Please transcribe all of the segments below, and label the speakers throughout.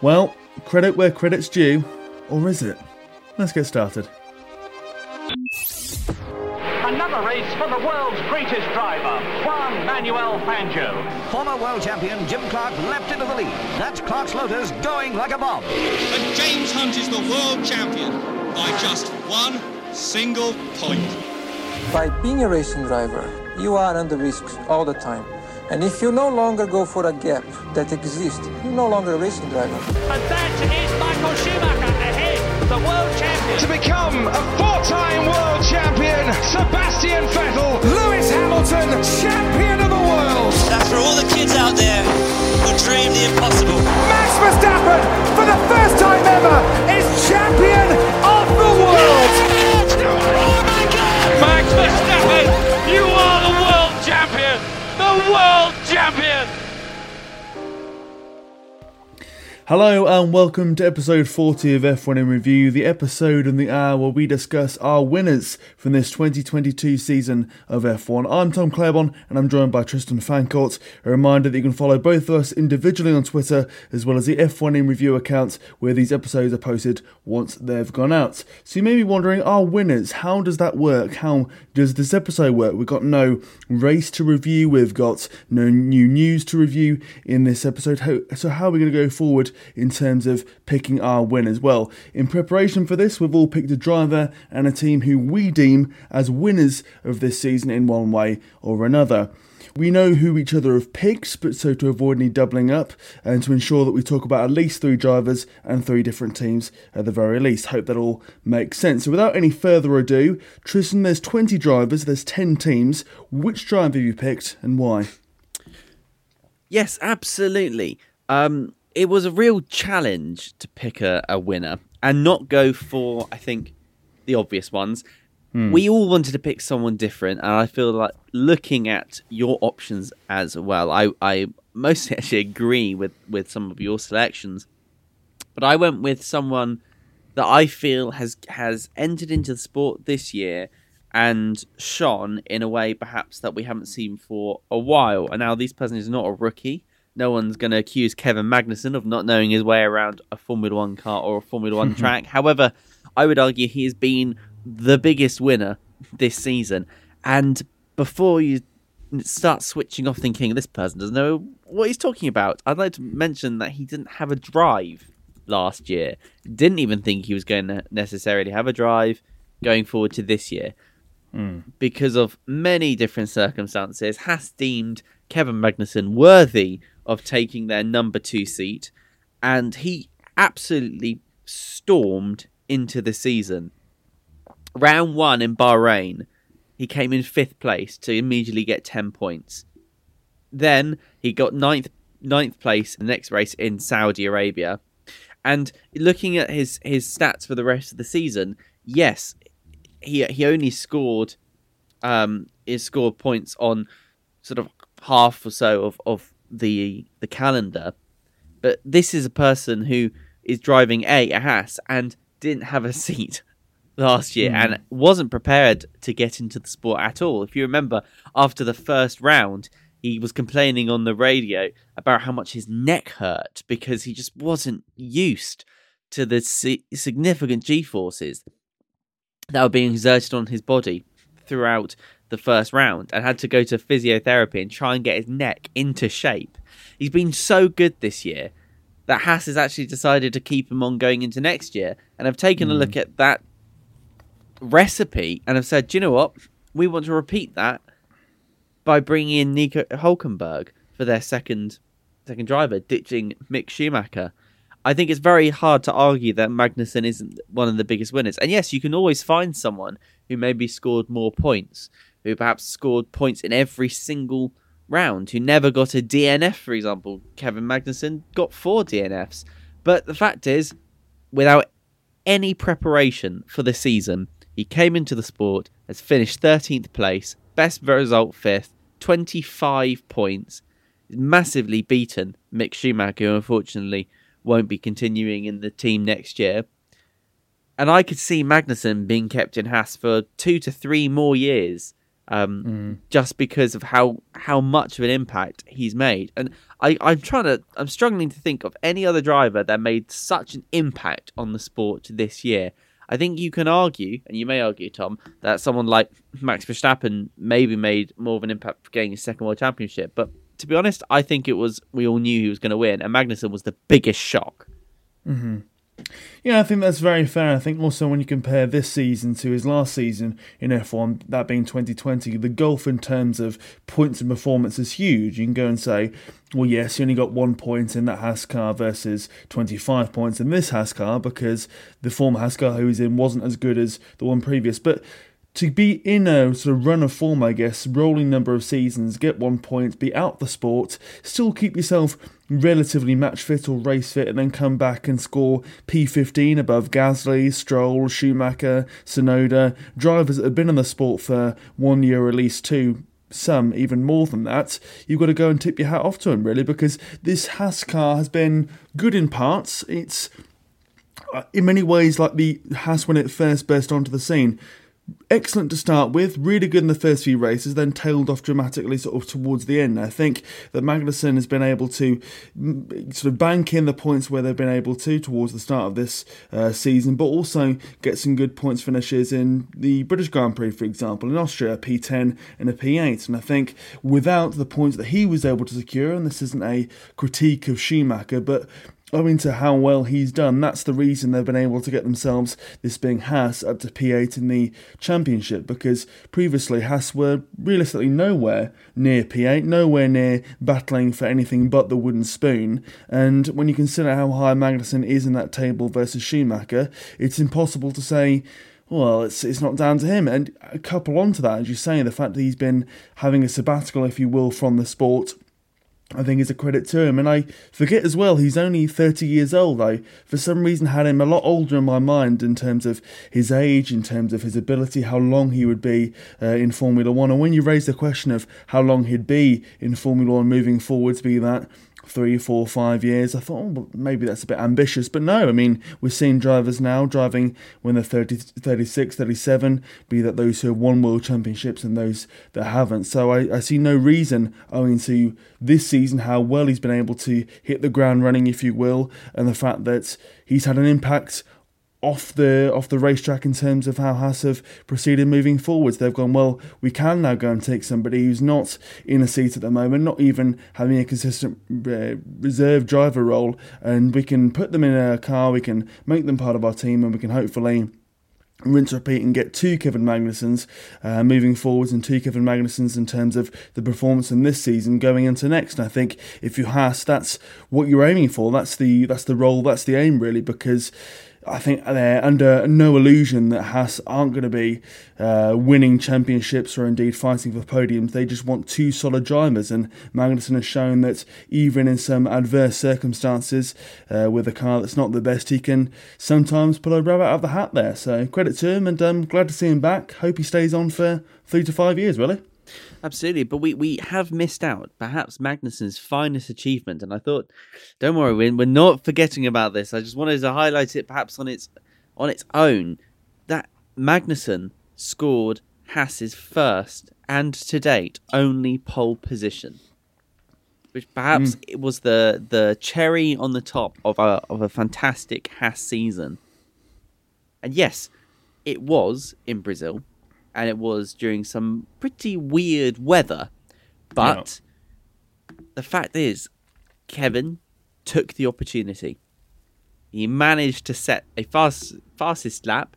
Speaker 1: Well, credit where credit's due, or is it? Let's get started.
Speaker 2: Another race for the world's greatest driver, Juan Manuel Fangio.
Speaker 3: Former world champion Jim Clark leapt into the lead. That's Clark's Lotus going like a bomb.
Speaker 4: And James Hunt is the world champion by just one single point.
Speaker 5: By being a racing driver, you are under risk all the time. And if you no longer go for a gap that exists, you're no longer a racing driver.
Speaker 6: And that is Michael Schumacher ahead, the world champion.
Speaker 7: To become a four-time world champion, Sebastian Vettel, Lewis Hamilton, champion of the world.
Speaker 8: That's for all the kids out there who dream the impossible.
Speaker 7: Max Verstappen, for the first time ever, is champion of the world.
Speaker 6: Oh my God! Max Verstappen, you are the world champion the world champion!
Speaker 1: Hello and welcome to episode 40 of F1 in Review, the episode in the hour where we discuss our winners from this 2022 season of F1. I'm Tom Claiborne and I'm joined by Tristan Fancourt. A reminder that you can follow both of us individually on Twitter as well as the F1 in Review account where these episodes are posted once they've gone out. So you may be wondering, our winners, how does that work? How does this episode work? We've got no race to review, we've got no new news to review in this episode. So how are we going to go forward in terms of picking our winners? Well, in preparation for this, we've all picked a driver and a team who we deem as winners of this season in one way or another. We know who each other have picked, but so to avoid any doubling up and to ensure that we talk about at least three drivers and three different teams at the very least. Hope that all makes sense. So without any further ado, Tristan, there's 20 drivers, there's 10 teams. Which driver have you picked and why?
Speaker 9: Yes, absolutely. Um, it was a real challenge to pick a, a winner and not go for, I think, the obvious ones. Hmm. We all wanted to pick someone different, and I feel like looking at your options as well, I, I mostly actually agree with, with some of your selections. But I went with someone that I feel has has entered into the sport this year and shone in a way perhaps that we haven't seen for a while. And now this person is not a rookie. No one's going to accuse Kevin Magnussen of not knowing his way around a Formula One car or a Formula One track. However, I would argue he has been the biggest winner this season. And before you start switching off thinking this person doesn't know what he's talking about, I'd like to mention that he didn't have a drive last year. Didn't even think he was going to necessarily have a drive going forward to this year. Mm. Because of many different circumstances, has deemed Kevin Magnussen worthy of taking their number two seat, and he absolutely stormed into the season. Round one in Bahrain, he came in fifth place to immediately get 10 points. Then he got ninth, ninth place in the next race in Saudi Arabia. And looking at his, his stats for the rest of the season, yes, he he only scored um he scored points on sort of half or so of, of the the calendar. But this is a person who is driving a a Haas and didn't have a seat last year mm. and wasn't prepared to get into the sport at all. If you remember, after the first round, he was complaining on the radio about how much his neck hurt because he just wasn't used to the significant G forces that were being exerted on his body throughout the first round and had to go to physiotherapy and try and get his neck into shape. He's been so good this year that Haas has actually decided to keep him on going into next year and have taken mm. a look hmm. at that recipe and have said, do you know what? We want to repeat that by bringing in Nico Hulkenberg for their second second driver, ditching Mick Schumacher. I think it's very hard to argue that Magnussen isn't one of the biggest winners. And yes, you can always find someone who maybe scored more points, who perhaps scored points in every single round, who never got a DNF, for example. Kevin Magnussen got four DNFs. But the fact is, without any preparation for the season, he came into the sport, has finished 13th place, best result fifth, 25 points, massively beaten Mick Schumacher, who unfortunately won't be continuing in the team next year. And I could see Magnussen being kept in Haas for two to three more years um, mm. just because of how how much of an impact he's made. And I, I'm trying to, I'm struggling to think of any other driver that made such an impact on the sport this year. I think you can argue, and you may argue, Tom, that someone like Max Verstappen maybe made more of an impact for getting his second world championship. But to be honest, I think it was we all knew he was going to win, and Magnussen was the biggest shock.
Speaker 1: Mm-hmm. Yeah, I think that's very fair. I think also when you compare this season to his last season in F1, that being 2020, the gulf in terms of points and performance is huge. You can go and say, well, yes, he only got one point in that Haas car versus 25 points in this Haas car because the former Haas car he was in wasn't as good as the one previous. But to be in a sort of run of form, I guess, rolling number of seasons, get one point, be out the sport, still keep yourself relatively match fit or race fit, and then come back and score P15 above Gasly, Stroll, Schumacher, Tsunoda, drivers that have been in the sport for one year at least two. Some even more than that, you've got to go and tip your hat off to him, really, because this Haas car has been good in parts. It's uh, in many ways like the Haas when it first burst onto the scene excellent to start with, really good in the first few races, then tailed off dramatically sort of towards the end. I think that Magnussen has been able to mm, sort of bank in the points where they've been able to towards the start of this uh, season, but also get some good points finishes in the British Grand Prix, for example, in Austria, a P10 and a P8. And I think without the points that he was able to secure, and this isn't a critique of Schumacher, but owing to how well he's done, that's the reason they've been able to get themselves, this being Haas, up to P8 in the championship because previously Haas were realistically nowhere near P8, nowhere near battling for anything but the wooden spoon. And when you consider how high Magnussen is in that table versus Schumacher, it's impossible to say well, it's it's not down to him. And a couple on to that, as you say, the fact that he's been having a sabbatical, if you will, from the sport I think is a credit to him. And I forget as well, he's only 30 years old. I, for some reason, had him a lot older in my mind in terms of his age, in terms of his ability, how long he would be uh, in Formula One. And when you raise the question of how long he'd be in Formula One moving forwards, be that three, four, five years. I thought, oh, well, maybe that's a bit ambitious. But no, I mean, we're seeing drivers now driving when they're 30, 36, 37, be that those who have won world championships and those that haven't. So I, I see no reason, owing to this season, how well he's been able to hit the ground running, if you will, and the fact that he's had an impact off the off the racetrack in terms of how Haas have proceeded moving forwards. They've gone, well, we can now go and take somebody who's not in a seat at the moment, not even having a consistent uh, reserve driver role, and we can put them in a car, we can make them part of our team, and we can hopefully rinse repeat and get two Kevin Magnussens uh, moving forwards and two Kevin Magnussens in terms of the performance in this season going into next. And I think if you Haas, that's what you're aiming for. That's the that's the role. That's the aim really because I think they're under no illusion that Haas aren't going to be uh, winning championships or indeed fighting for podiums. They just want two solid drivers, and Magnussen has shown that even in some adverse circumstances, uh, with a car that's not the best, he can sometimes pull a rabbit out of the hat there. So credit to him, and I'm um, glad to see him back. Hope he stays on for three to five years, really.
Speaker 9: Absolutely, but we, we have missed out perhaps Magnussen's finest achievement, and I thought, don't worry, we're, we're not forgetting about this. I just wanted to highlight it perhaps on its on its own that Magnussen scored Haas's first and to date only pole position, which perhaps mm. it was the the cherry on the top of a of a fantastic Haas season. And yes, it was in Brazil and it was during some pretty weird weather. But yeah. the fact is, Kevin took the opportunity. He managed to set a fast fastest lap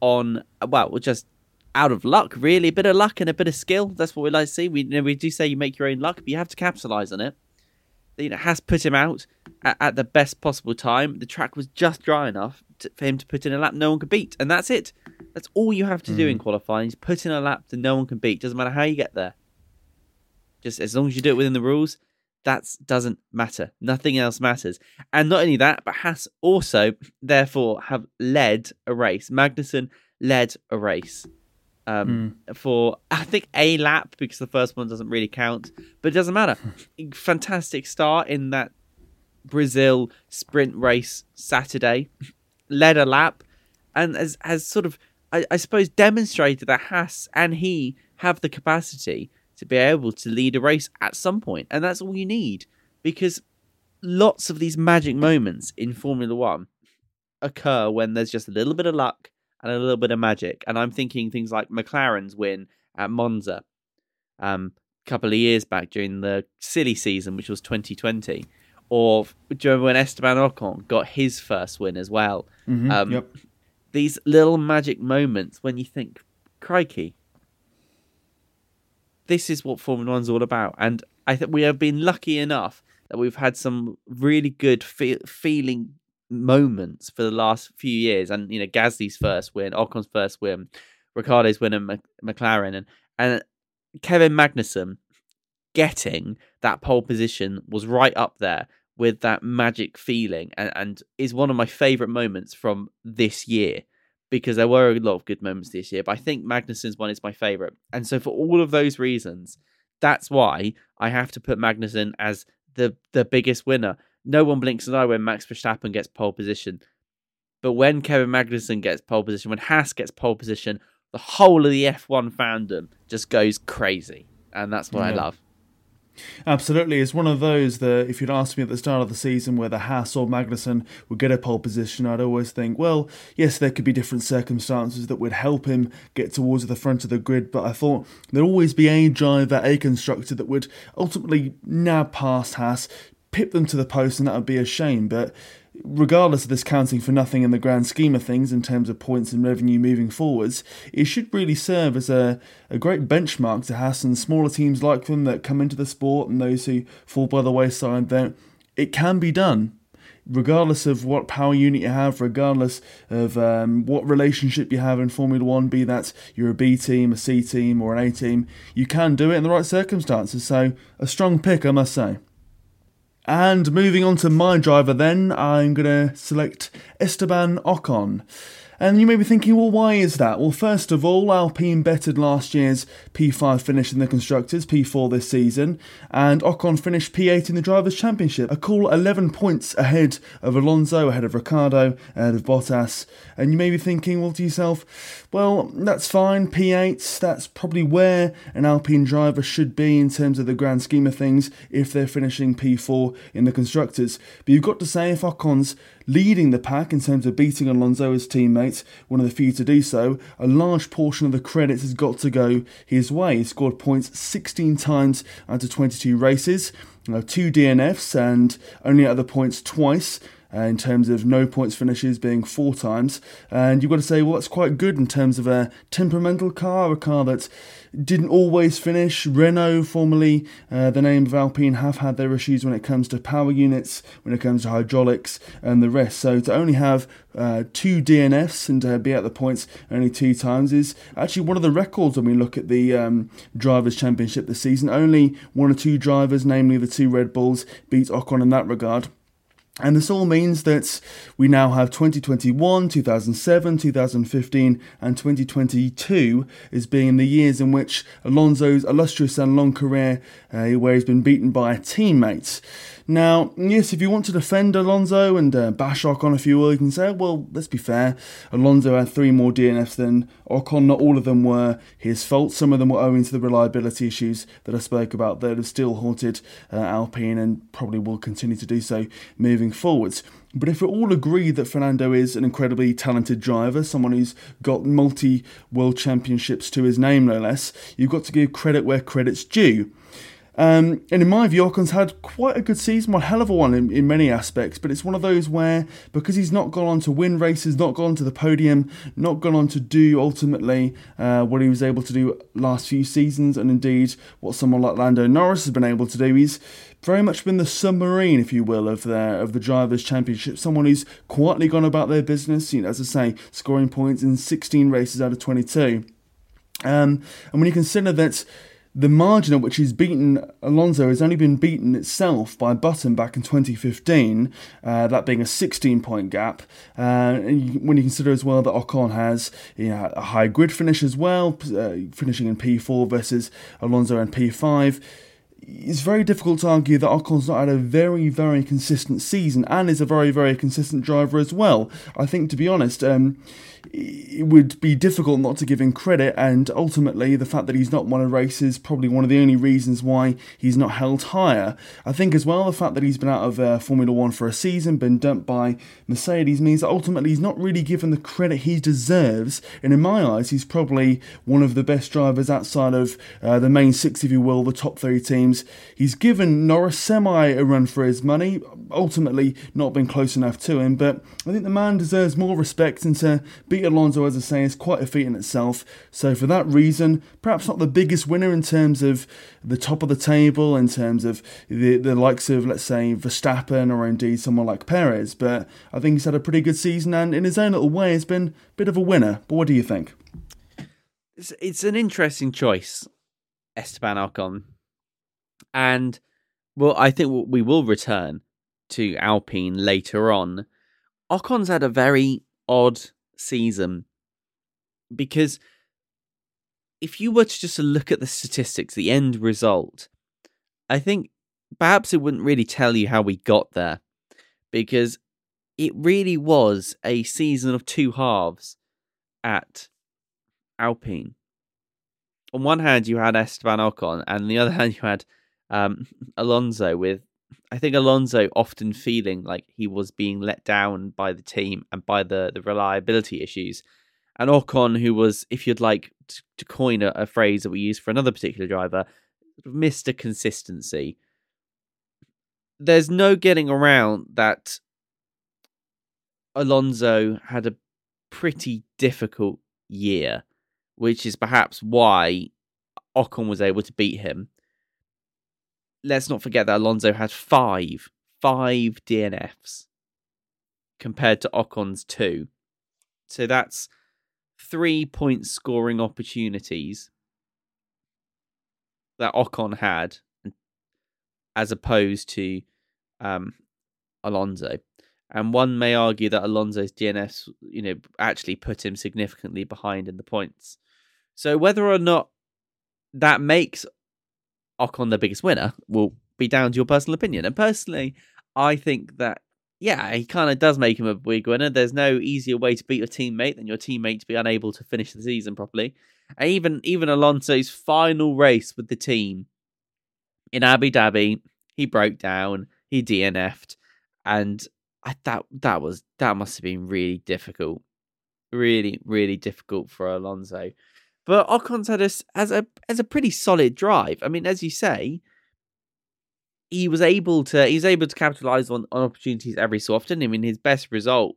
Speaker 9: on well, just out of luck, really. A bit of luck and a bit of skill. That's what we like to see. We you know, we do say you make your own luck, but you have to capitalize on it. You know, has put him out at, at the best possible time. The track was just dry enough to, for him to put in a lap no one could beat, and that's it. That's all you have to mm. do in hmm. qualifying is put in a lap that no one can beat. Doesn't matter how you get there. Just as long as you do it within the rules, that doesn't matter. Nothing else matters. And not only that, but Haas also, therefore, have led a race. Magnussen led a race um, mm. for, I think, a lap because the first one doesn't really count, but it doesn't matter. Fantastic start in that Brazil sprint race Saturday. led a lap and has, has sort of I, I suppose, demonstrated that Haas and he have the capacity to be able to lead a race at some point, and that's all you need because lots of these magic moments in Formula One occur when there's just a little bit of luck and a little bit of magic. And I'm thinking things like McLaren's win at Monza um, a couple of years back during the silly season, which was 2020. Or do you remember when Esteban Ocon got his first win as well?
Speaker 1: Mhm,
Speaker 9: Um,
Speaker 1: yep.
Speaker 9: These little magic moments when you think, crikey, this is what Formula One's all about. And I think we have been lucky enough that we've had some really good fe- feeling moments for the last few years. And, you know, Gasly's first win, Ocon's first win, Ricciardo's win Mc- McLaren, and, and Kevin Magnussen getting that pole position was right up there with that magic feeling and, and is one of my favourite moments from this year because there were a lot of good moments this year, but I think Magnussen's one is my favourite. And so for all of those reasons, that's why I have to put Magnussen as the the biggest winner. No one blinks an eye when Max Verstappen gets pole position. But when Kevin Magnussen gets pole position, when Haas gets pole position, the whole of the F1 fandom just goes crazy. And that's what I love.
Speaker 1: Absolutely, it's one of those that if you'd asked me at the start of the season whether Haas or Magnussen would get a pole position, I'd always think, well, yes, there could be different circumstances that would help him get towards the front of the grid, but I thought there'd always be a driver, a constructor that would ultimately nab past Haas, pip them to the post, and that would be a shame. But regardless of this counting for nothing in the grand scheme of things in terms of points and revenue moving forwards, it should really serve as a, a great benchmark to Haas and smaller teams like them that come into the sport and those who fall by the wayside that it can be done. Regardless of what power unit you have, regardless of um, what relationship you have in Formula One, be that you're a B team, a C team, or an A team, you can do it in the right circumstances. So, a strong pick, I must say. And moving on to my driver, then I'm going to select Esteban Ocon. And you may be thinking, well, why is that? Well, first of all, Alpine bettered last year's P5 finish in the Constructors, P4 this season, and Ocon finished P8 in the Drivers' Championship, a cool 11 points ahead of Alonso, ahead of Ricciardo, ahead of Bottas. And you may be thinking, well, to yourself, well, that's fine, P8, that's probably where an Alpine driver should be in terms of the grand scheme of things if they're finishing P4 in the Constructors. But you've got to say, if Ocon's leading the pack in terms of beating Alonso as teammate, one of the few to do so, a large portion of the credit has got to go his way. He scored points 16 times out of 22 races, uh, two DNFs, and only other points twice. Uh, in terms of no points finishes being four times, and you've got to say, well, that's quite good in terms of a temperamental car, a car that didn't always finish. Renault, formerly uh, the name of Alpine, have had their issues when it comes to power units, when it comes to hydraulics, and the rest. So to only have uh, two DNFs and to be at the points only two times is actually one of the records when we look at the um, Drivers' Championship this season. Only one or two drivers, namely the two Red Bulls, beat Ocon in that regard. And this all means that we now have 2021, 2007, 2015, and 2022 as being the years in which Alonso's illustrious and long career, uh, where he's been beaten by a teammate. Now, yes, if you want to defend Alonso and uh, bash Ocon if you you can say, well, let's be fair. Alonso had three more DNFs than Ocon. Not all of them were his fault. Some of them were owing to the reliability issues that I spoke about that have still haunted uh, Alpine and probably will continue to do so moving forwards. But if we all agree that Fernando is an incredibly talented driver, someone who's got multi world championships to his name, no less, you've got to give credit where credit's due. Um, and in my view, Ocon's had quite a good season, one hell of a one in, in many aspects. But it's one of those where, because he's not gone on to win races, not gone to the podium, not gone on to do ultimately uh, what he was able to do last few seasons, and indeed what someone like Lando Norris has been able to do, he's very much been the submarine, if you will, of the of the drivers' championship. Someone who's quietly gone about their business. You know, as I say, scoring points in 16 races out of 22. Um, and when you consider that the margin at which he's beaten Alonso has only been beaten itself by Button back in 2015, uh, that being a 16 point gap. Uh, and when you consider as well that Ocon has you know, a high grid finish as well, uh, finishing in P4 versus Alonso in P5 it's very difficult to argue that Ocon's not had a very, very consistent season and is a very, very consistent driver as well. I think, to be honest, um, it would be difficult not to give him credit, and ultimately, the fact that he's not won a race is probably one of the only reasons why he's not held higher. I think as well the fact that he's been out of uh, Formula One for a season, been dumped by Mercedes, means that ultimately he's not really given the credit he deserves. And in my eyes, he's probably one of the best drivers outside of uh, the main six, if you will, the top three teams. He's given Norris semi a run for his money, ultimately not been close enough to him, but I think the man deserves more respect and to beat Alonso, as I say, is quite a feat in itself. So for that reason, perhaps not the biggest winner in terms of the top of the table, in terms of the, the likes of, let's say, Verstappen or indeed someone like Perez, but I think he's had a pretty good season and in his own little way has been a bit of a winner. But what do you think?
Speaker 9: It's, it's an interesting choice, Esteban Ocon. And, well, I think we will return to Alpine later on. Ocon's had a very odd season because if you were to just look at the statistics, the end result, I think perhaps it wouldn't really tell you how we got there because it really was a season of two halves at Alpine. On one hand, you had Esteban Ocon, and on the other hand, you had um, Alonso with I think Alonso often feeling like he was being let down by the team and by the, the reliability issues. And Ocon, who was, if you'd like to, to coin a, a, phrase that we use for another particular driver, Mr. Consistency. There's no getting around that Alonso had a pretty difficult year, which is perhaps why Ocon was able to beat him let's not forget that Alonso had five, five DNFs compared to Ocon's two. So that's three point scoring opportunities that Ocon had, as opposed to um, Alonso. And one may argue that Alonso's DNFs, you know, actually put him significantly behind in the points. So whether or not that makes Ocon the biggest winner will be down to your personal opinion. And personally, I think that yeah, he kind of does make him a big winner. There's no easier way to beat your teammate than your teammate to be unable to finish the season properly. And even even Alonso's final race with the team in Abu Dhabi, he broke down, he DNF'd, and I that that was that must have been really difficult, really really difficult for Alonso. But Ocon's had a, as a as a pretty solid drive. I mean, as you say, he was able to he's able to capitalize on, on opportunities every so often. I mean, his best result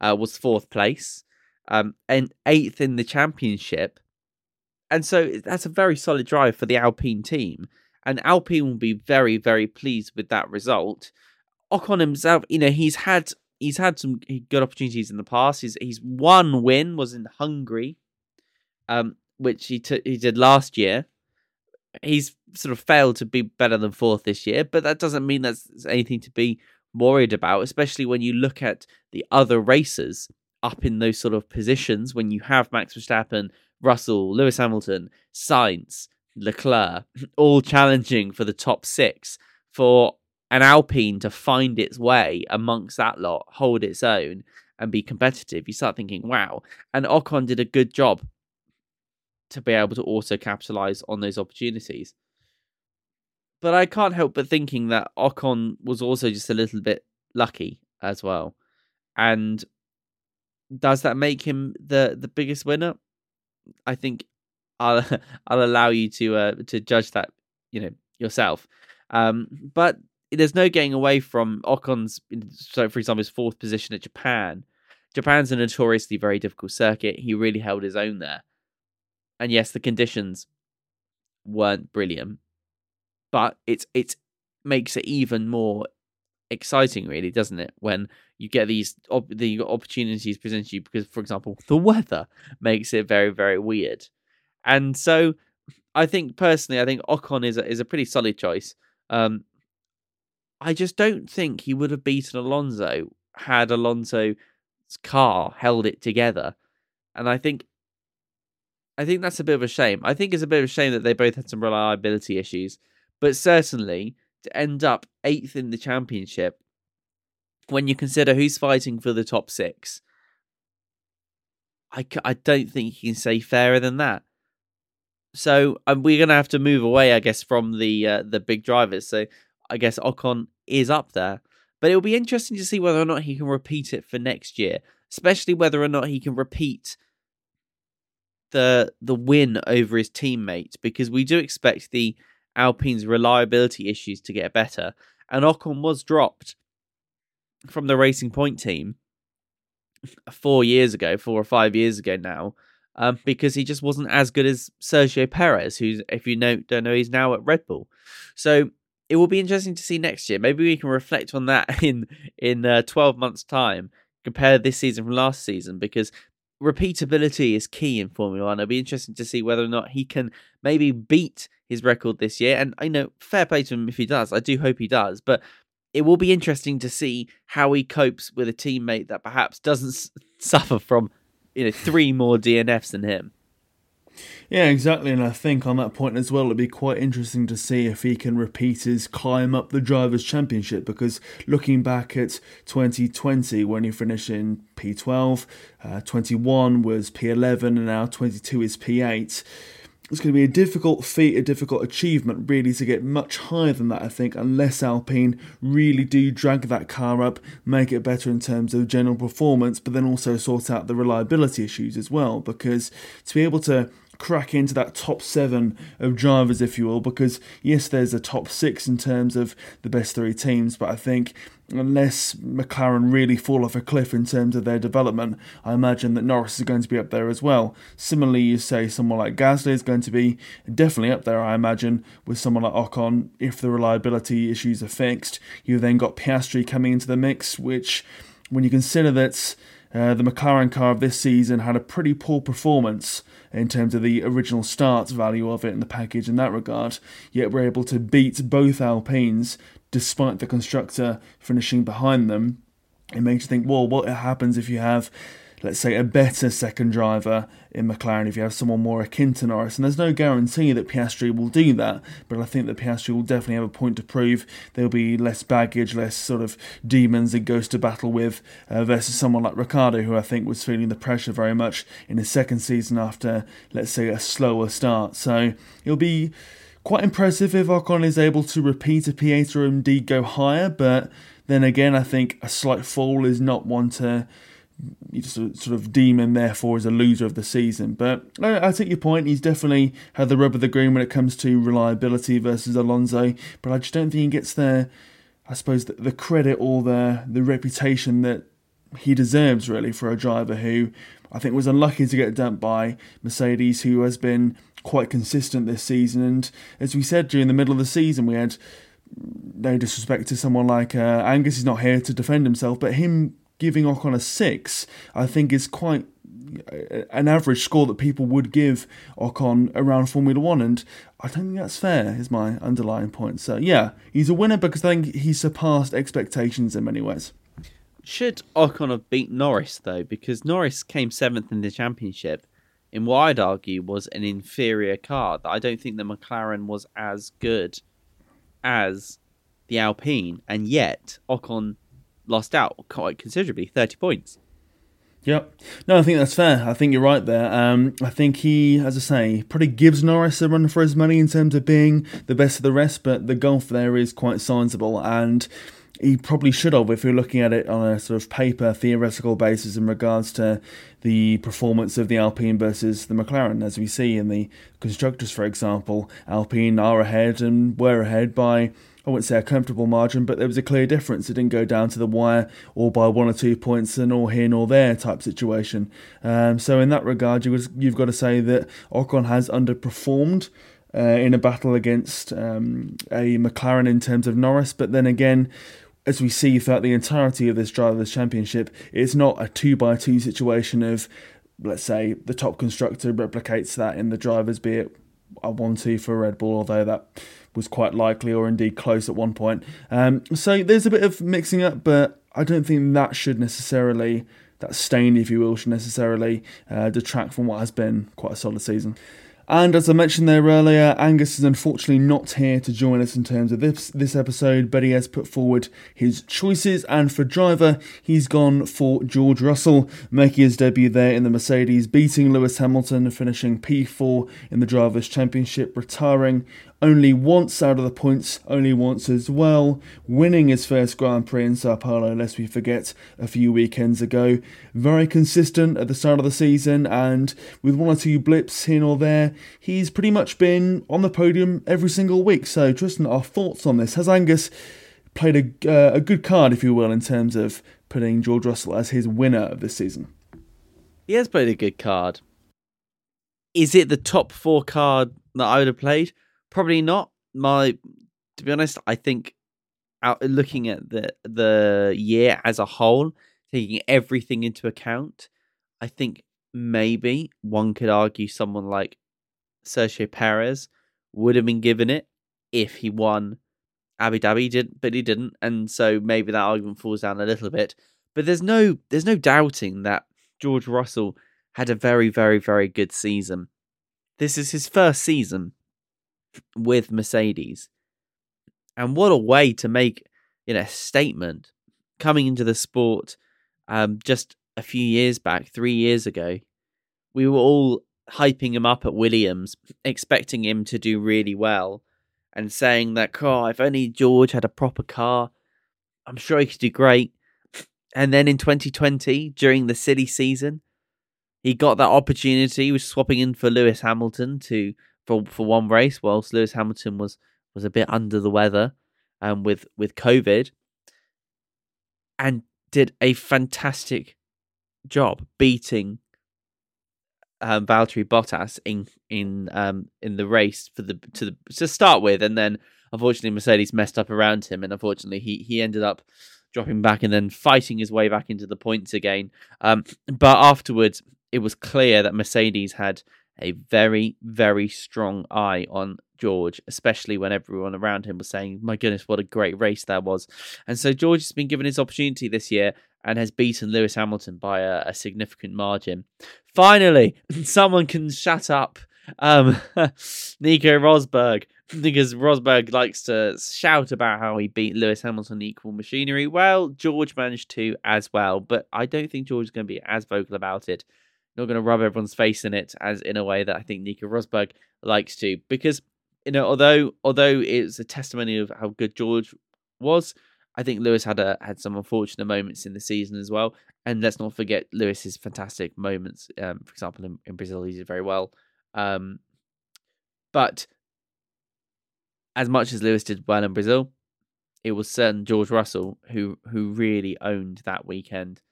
Speaker 9: uh, was fourth place, um, and eighth in the championship, and so that's a very solid drive for the Alpine team. And Alpine will be very very pleased with that result. Ocon himself, you know, he's had he's had some good opportunities in the past. His his one win was in Hungary, um, which he t- he did last year. He's sort of failed to be better than fourth this year, but that doesn't mean that's anything to be worried about, especially when you look at the other racers up in those sort of positions when you have Max Verstappen, Russell, Lewis Hamilton, Sainz, Leclerc, all challenging for the top six for an Alpine to find its way amongst that lot, hold its own, and be competitive. You start thinking, wow. And Ocon did a good job to be able to also capitalize on those opportunities. But I can't help but thinking that Ocon was also just a little bit lucky as well. And does that make him the the biggest winner? I think I'll I'll allow you to uh, to judge that, you know, yourself. Um, but there's no getting away from Ocon's so for example his fourth position at Japan. Japan's a notoriously very difficult circuit. He really held his own there. And yes, the conditions weren't brilliant, but it's it makes it even more exciting, really, doesn't it? When you get these op- the opportunities presented to you, because, for example, the weather makes it very very weird, and so I think personally, I think Ocon is a, is a pretty solid choice. Um, I just don't think he would have beaten Alonso had Alonso's car held it together, and I think I think that's a bit of a shame. I think it's a bit of a shame that they both had some reliability issues. but certainly to end up eighth in the championship when you consider who's fighting for the top six. I, I don't think you can say fairer than that. So um, we're going to have to move away, I guess, from the uh, the big drivers. So I guess Ocon is up there, but it'll be interesting to see whether or not he can repeat it for next year, especially whether or not he can repeat the the win over his teammate because we do expect the Alpine's reliability issues to get better, and Ocon was dropped from the Racing Point team four years ago, four or five years ago now, um, because he just wasn't as good as Sergio Perez, who's, if you know, don't know, he's now at Red Bull. So it will be interesting to see next year. Maybe we can reflect on that in in uh, twelve months' time, compare this season from last season, because repeatability is key in Formula One. It'll be interesting to see whether or not he can maybe beat his record this year. And I know fair play to him if he does. I do hope he does, but it will be interesting to see how he copes with a teammate that perhaps doesn't suffer from you know three more DNFs than him.
Speaker 1: Yeah, exactly. And I think on that point as well, it'd be quite interesting to see if he can repeat his climb up the Drivers' Championship. Because looking back at 2020, when he finished in P12, uh, 21 was P11, and now 22 is P8 it's going to be a difficult feat, a difficult achievement, really, to get much higher than that, I think, unless Alpine really do drag that car up, make it better in terms of general performance, but then also sort out the reliability issues as well. Because to be able to crack into that top seven of drivers, if you will, because yes, there's a top six in terms of the best three teams, but I think unless McLaren really fall off a cliff in terms of their development, I imagine that Norris is going to be up there as well. Similarly, you say someone like Gasly is going to be definitely up there, I imagine, with someone like Ocon if the reliability issues are fixed. You've then got Piastri coming into the mix, which, when you consider that uh, the McLaren car of this season had a pretty poor performance in terms of the original start value of it in the package in that regard, yet we're able to beat both Alpines despite the constructor finishing behind them. It makes you think, well, what happens if you have let's say, a better second driver in McLaren if you have someone more akin to Norris. And there's no guarantee that Piastri will do that, but I think that Piastri will definitely have a point to prove. There'll be less baggage, less sort of demons he goes to battle with uh, versus someone like Ricciardo, who I think was feeling the pressure very much in his second season after, let's say, a slower start. So it'll be quite impressive if Ocon is able to repeat a P8 or indeed go higher, but then again, I think a slight fall is not one to sort of deem him therefore as a loser of the season. But I, take your point. He's definitely had the rub of the green when it comes to reliability versus Alonso. But I just don't think he gets the, I suppose, the, the credit or the the reputation that he deserves really for a driver who I think was unlucky to get dumped by Mercedes, who has been quite consistent this season. And as we said during the middle of the season, we had no disrespect to someone like uh, Angus. He's not here to defend himself, but him giving Ocon a six, I think is quite uh, an average score that people would give Ocon around Formula One, and I don't think that's fair. Is my underlying point. So yeah, he's a winner because I think he surpassed expectations in many ways.
Speaker 9: Should Ocon have beat Norris though? Because Norris came seventh in the championship, in what I'd argue was an inferior car. I don't think the McLaren was as good as the Alpine, and yet Ocon lost out quite considerably, 30 points.
Speaker 1: Yep. No, I think that's fair. I think you're right there. Um, I think he, as I say, probably gives Norris a run for his money in terms of being the best of the rest, but the gulf there is quite sizable. And he probably should have if you're looking at it on a sort of paper theoretical basis in regards to the performance of the Alpine versus the McLaren. As we see in the constructors, for example, Alpine are ahead and were ahead by I wouldn't say a comfortable margin, but there was a clear difference. It didn't go down to the wire or by one or two points, and all here nor there type situation. Um, so in that regard, you you've got to say that Ocon has underperformed. Uh, in a battle against um, a McLaren in terms of Norris, but then again, as we see throughout the entirety of this Drivers' Championship, it's not a two by two situation of, let's say, the top constructor replicates that in the drivers, be it a 1 2 for Red Bull, although that was quite likely or indeed close at one point. Um, so there's a bit of mixing up, but I don't think that should necessarily, that stain, if you will, should necessarily uh, detract from what has been quite a solid season. And as I mentioned there earlier, Angus is unfortunately not here to join us in terms of this this episode, but he has put forward his choices. And for driver, he's gone for George Russell, making his debut there in the Mercedes, beating Lewis Hamilton, finishing P4 in the Drivers' Championship, retiring only once out of the points, only once as well, winning his first Grand Prix in Sao Paulo, lest we forget, a few weekends ago. Very consistent at the start of the season, and with one or two blips here or there, he's pretty much been on the podium every single week. So, Tristan, our thoughts on this? Has Angus played a, uh, a good card, if you will, in terms of putting George Russell as his winner of this season?
Speaker 9: He has played a good card. Is it the top four card that I would have played? Probably not. My, to be honest, I think out looking at the the year as a whole, taking everything into account, I think maybe one could argue someone like Sergio Perez would have been given it if he won Abu Dhabi, did but he didn't, and so maybe that argument falls down a little bit. But there's no there's no doubting that George Russell had a very very very good season. This is his first season with Mercedes. And what a way to make you know a statement coming into the sport um, just a few years back, three years ago. We were all hyping him up at Williams, expecting him to do really well, and saying that, oh, if only George had a proper car, I'm sure he could do great. And then in 2020, during the silly season, he got that opportunity. He was swapping in for Lewis Hamilton to for for one race, whilst Lewis Hamilton was was a bit under the weather um, with with COVID, and did a fantastic job beating um, Valtteri Bottas in in um, in the race for the to the, to start with, and then unfortunately Mercedes messed up around him, and unfortunately he he ended up dropping back and then fighting his way back into the points again. Um, but afterwards, it was clear that Mercedes had a very, very strong eye on George, especially when everyone around him was saying, My goodness, what a great race that was. And so George has been given his opportunity this year and has beaten Lewis Hamilton by a, a significant margin. Finally, someone can shut up um, Nico Rosberg because Rosberg likes to shout about how he beat Lewis Hamilton equal machinery. Well, George managed to as well, but I don't think George is going to be as vocal about it not going to rub everyone's face in it as in a way that I think Nico Rosberg likes to. Because you know, although although it's a testimony of how good George was, I think Lewis had a had some unfortunate moments in the season as well. And let's not forget Lewis's fantastic moments. Um, for example, in, in Brazil, he did very well. Um, but as much as Lewis did well in Brazil, it was certain George Russell who who really owned that weekend,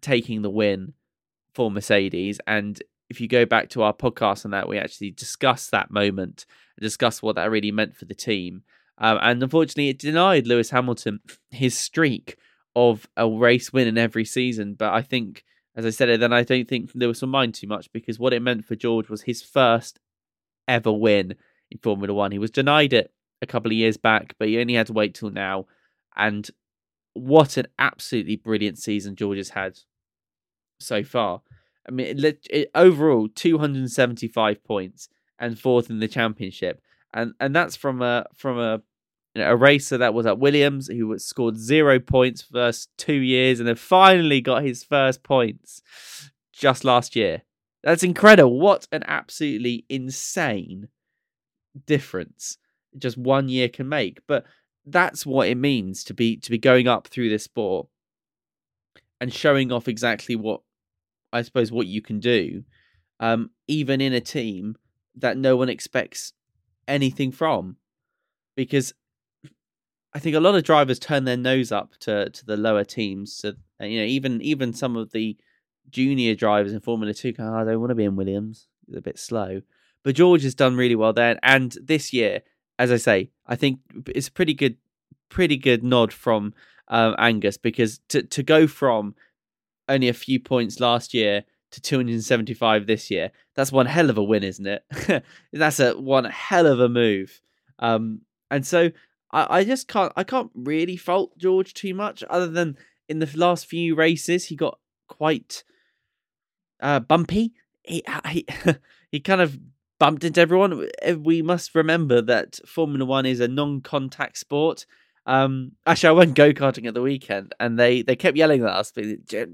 Speaker 9: taking the win for Mercedes. And if you go back to our podcast on that, we actually discussed that moment and discussed what that really meant for the team. Um, and unfortunately, it denied Lewis Hamilton his streak of a race win in every season. But I think, as I said then I don't think Lewis will mind too much because what it meant for George was his first ever win in Formula One. He was denied it a couple of years back, but he only had to wait till now. And what an absolutely brilliant season George has had so far. I mean, it, it, overall, 275 points and fourth in the championship, and and that's from a from a you know, a racer that was at Williams who scored zero points first two years, and then finally got his first points just last year. That's incredible! What an absolutely insane difference just one year can make. But that's what it means to be to be going up through this sport and showing off exactly what I suppose, what you can do, um, even in a team that no one expects anything from. Because I think a lot of drivers turn their nose up to, to the lower teams. So, you know, even even some of the junior drivers in Formula Two, oh, I don't want to be in Williams. It's a bit slow. But George has done really well there. And this year, as I say, I think it's a pretty good, pretty good nod from um, Angus because to to go from only a few points last year to 275 this year. That's one hell of a win, isn't it? That's a one hell of a move. Um, and so I, I just can't I can't really fault George too much, other than in the last few races he got quite uh, bumpy. He he he kind of bumped into everyone. We must remember that Formula One is a non-contact sport. Um, actually, I went go karting at the weekend, and they they kept yelling at us.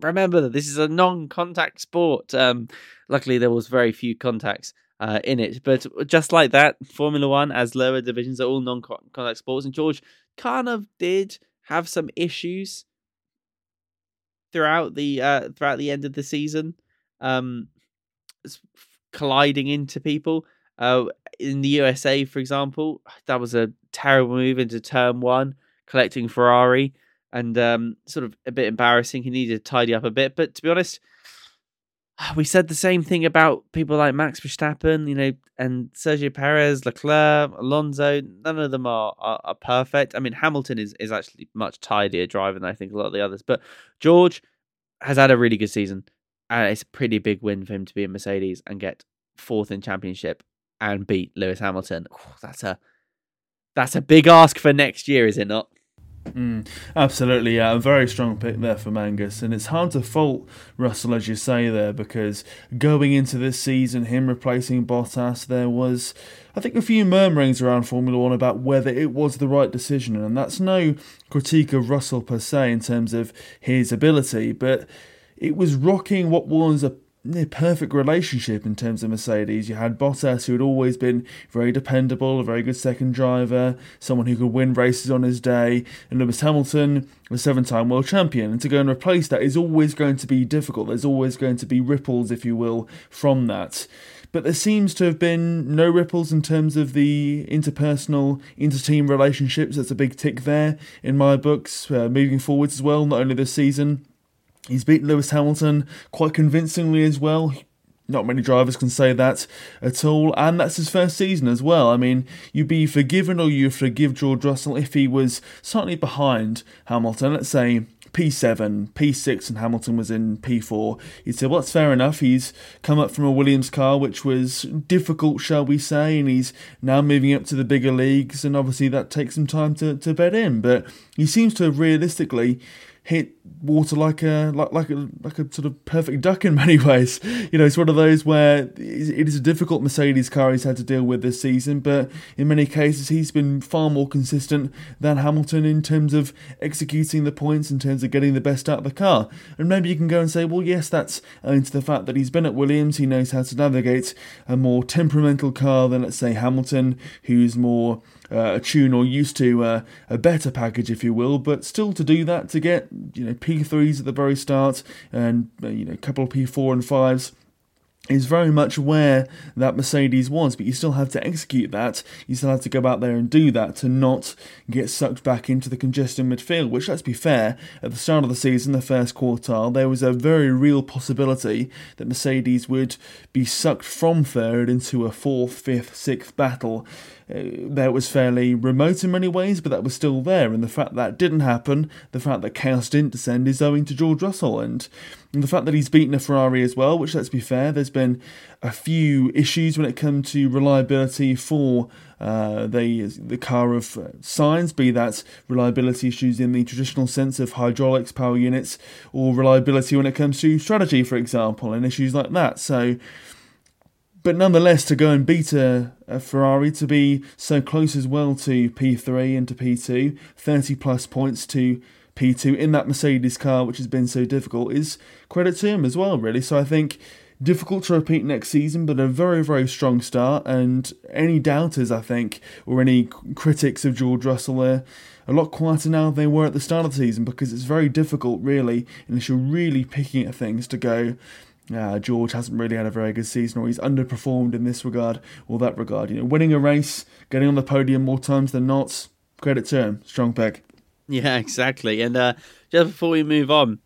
Speaker 9: Remember that this is a non-contact sport. Um, luckily, there was very few contacts uh, in it, but just like that, Formula One as lower divisions are all non-contact sports, and George kind of did have some issues throughout the uh, throughout the end of the season, um, colliding into people. Uh, in the USA, for example, that was a terrible move into turn one, collecting Ferrari, and um, sort of a bit embarrassing. He needed to tidy up a bit, but to be honest, we said the same thing about people like Max Verstappen, you know, and Sergio Perez, Leclerc, Alonso. None of them are, are, are perfect. I mean, Hamilton is is actually much tidier driver than I think a lot of the others, but George has had a really good season. And it's a pretty big win for him to be in Mercedes and get fourth in championship and beat Lewis Hamilton. Oh, that's a that's a big ask for next year, is it not?
Speaker 1: Mm, absolutely, yeah, a very strong pick there for Angus, and it's hard to fault Russell as you say there because going into this season, him replacing Bottas, there was, I think, a few murmurings around Formula One about whether it was the right decision, and that's no critique of Russell per se in terms of his ability, but it was rocking what was a near perfect relationship in terms of Mercedes. You had Bottas, who had always been very dependable, a very good second driver, someone who could win races on his day, and Lewis Hamilton, a seven time world champion. And to go and replace that is always going to be difficult. There's always going to be ripples, if you will, from that. But there seems to have been no ripples in terms of the interpersonal, inter-team relationships. That's a big tick there in my books, uh, moving forwards as well, not only this season, He's beaten Lewis Hamilton quite convincingly as well. Not many drivers can say that at all, and that's his first season as well. I mean, you'd be forgiven or you forgive George Russell if he was slightly behind Hamilton. Let's say P7, P6, and Hamilton was in P4. You'd say, well, that's fair enough. He's come up from a Williams car, which was difficult, shall we say, and he's now moving up to the bigger leagues, and obviously that takes some time to, to bed in. But he seems to have realistically hit water like a like like a like a sort of perfect duck in many ways. You know, it's one of those where it is a difficult Mercedes car he's had to deal with this season, but in many cases he's been far more consistent than Hamilton in terms of executing the points, in terms of getting the best out of the car. And maybe you can go and say, well, yes, that's owing to the fact that he's been at Williams, he knows how to navigate a more temperamental car than let's say Hamilton, who's more uh, a tune or used to uh, a better package, if you will. But still, to do that, to get you know P3s at the very start and uh, you know a couple of P4 and fives is very much where that Mercedes was, but you still have to execute that. You still have to go out there and do that to not get sucked back into the congested midfield, which, let's be fair, at the start of the season, the first quartile, there was a very real possibility that Mercedes would be sucked from third into a fourth, fifth, sixth battle uh, that was fairly remote in many ways, but that was still there. And the fact that didn't happen, the fact that chaos didn't descend, is owing to George Russell. And, the fact that he's beaten a Ferrari as well, which, let's be fair, there's been a few issues when it comes to reliability for uh, the the car of uh, Sainz, be that reliability issues in the traditional sense of hydraulics, power units, or reliability when it comes to strategy, for example, and issues like that. So but nonetheless, to go and beat a, a, Ferrari, to be so close as well to P3 and to P2, 30 plus points to P2 in that Mercedes car, which has been so difficult, is credit to him as well, really. So I think difficult to repeat next season, but a very, very strong start. And any doubters, I think, or any critics of George Russell are a lot quieter now than they were at the start of the season because it's very difficult, really, unless you're really picking at things to go uh, George hasn't really had a very good season, or he's underperformed in this regard or that regard. You know, winning a race, getting on the podium more times than not, credit to him. Strong pick.
Speaker 9: Yeah, exactly. And uh, just before we move on,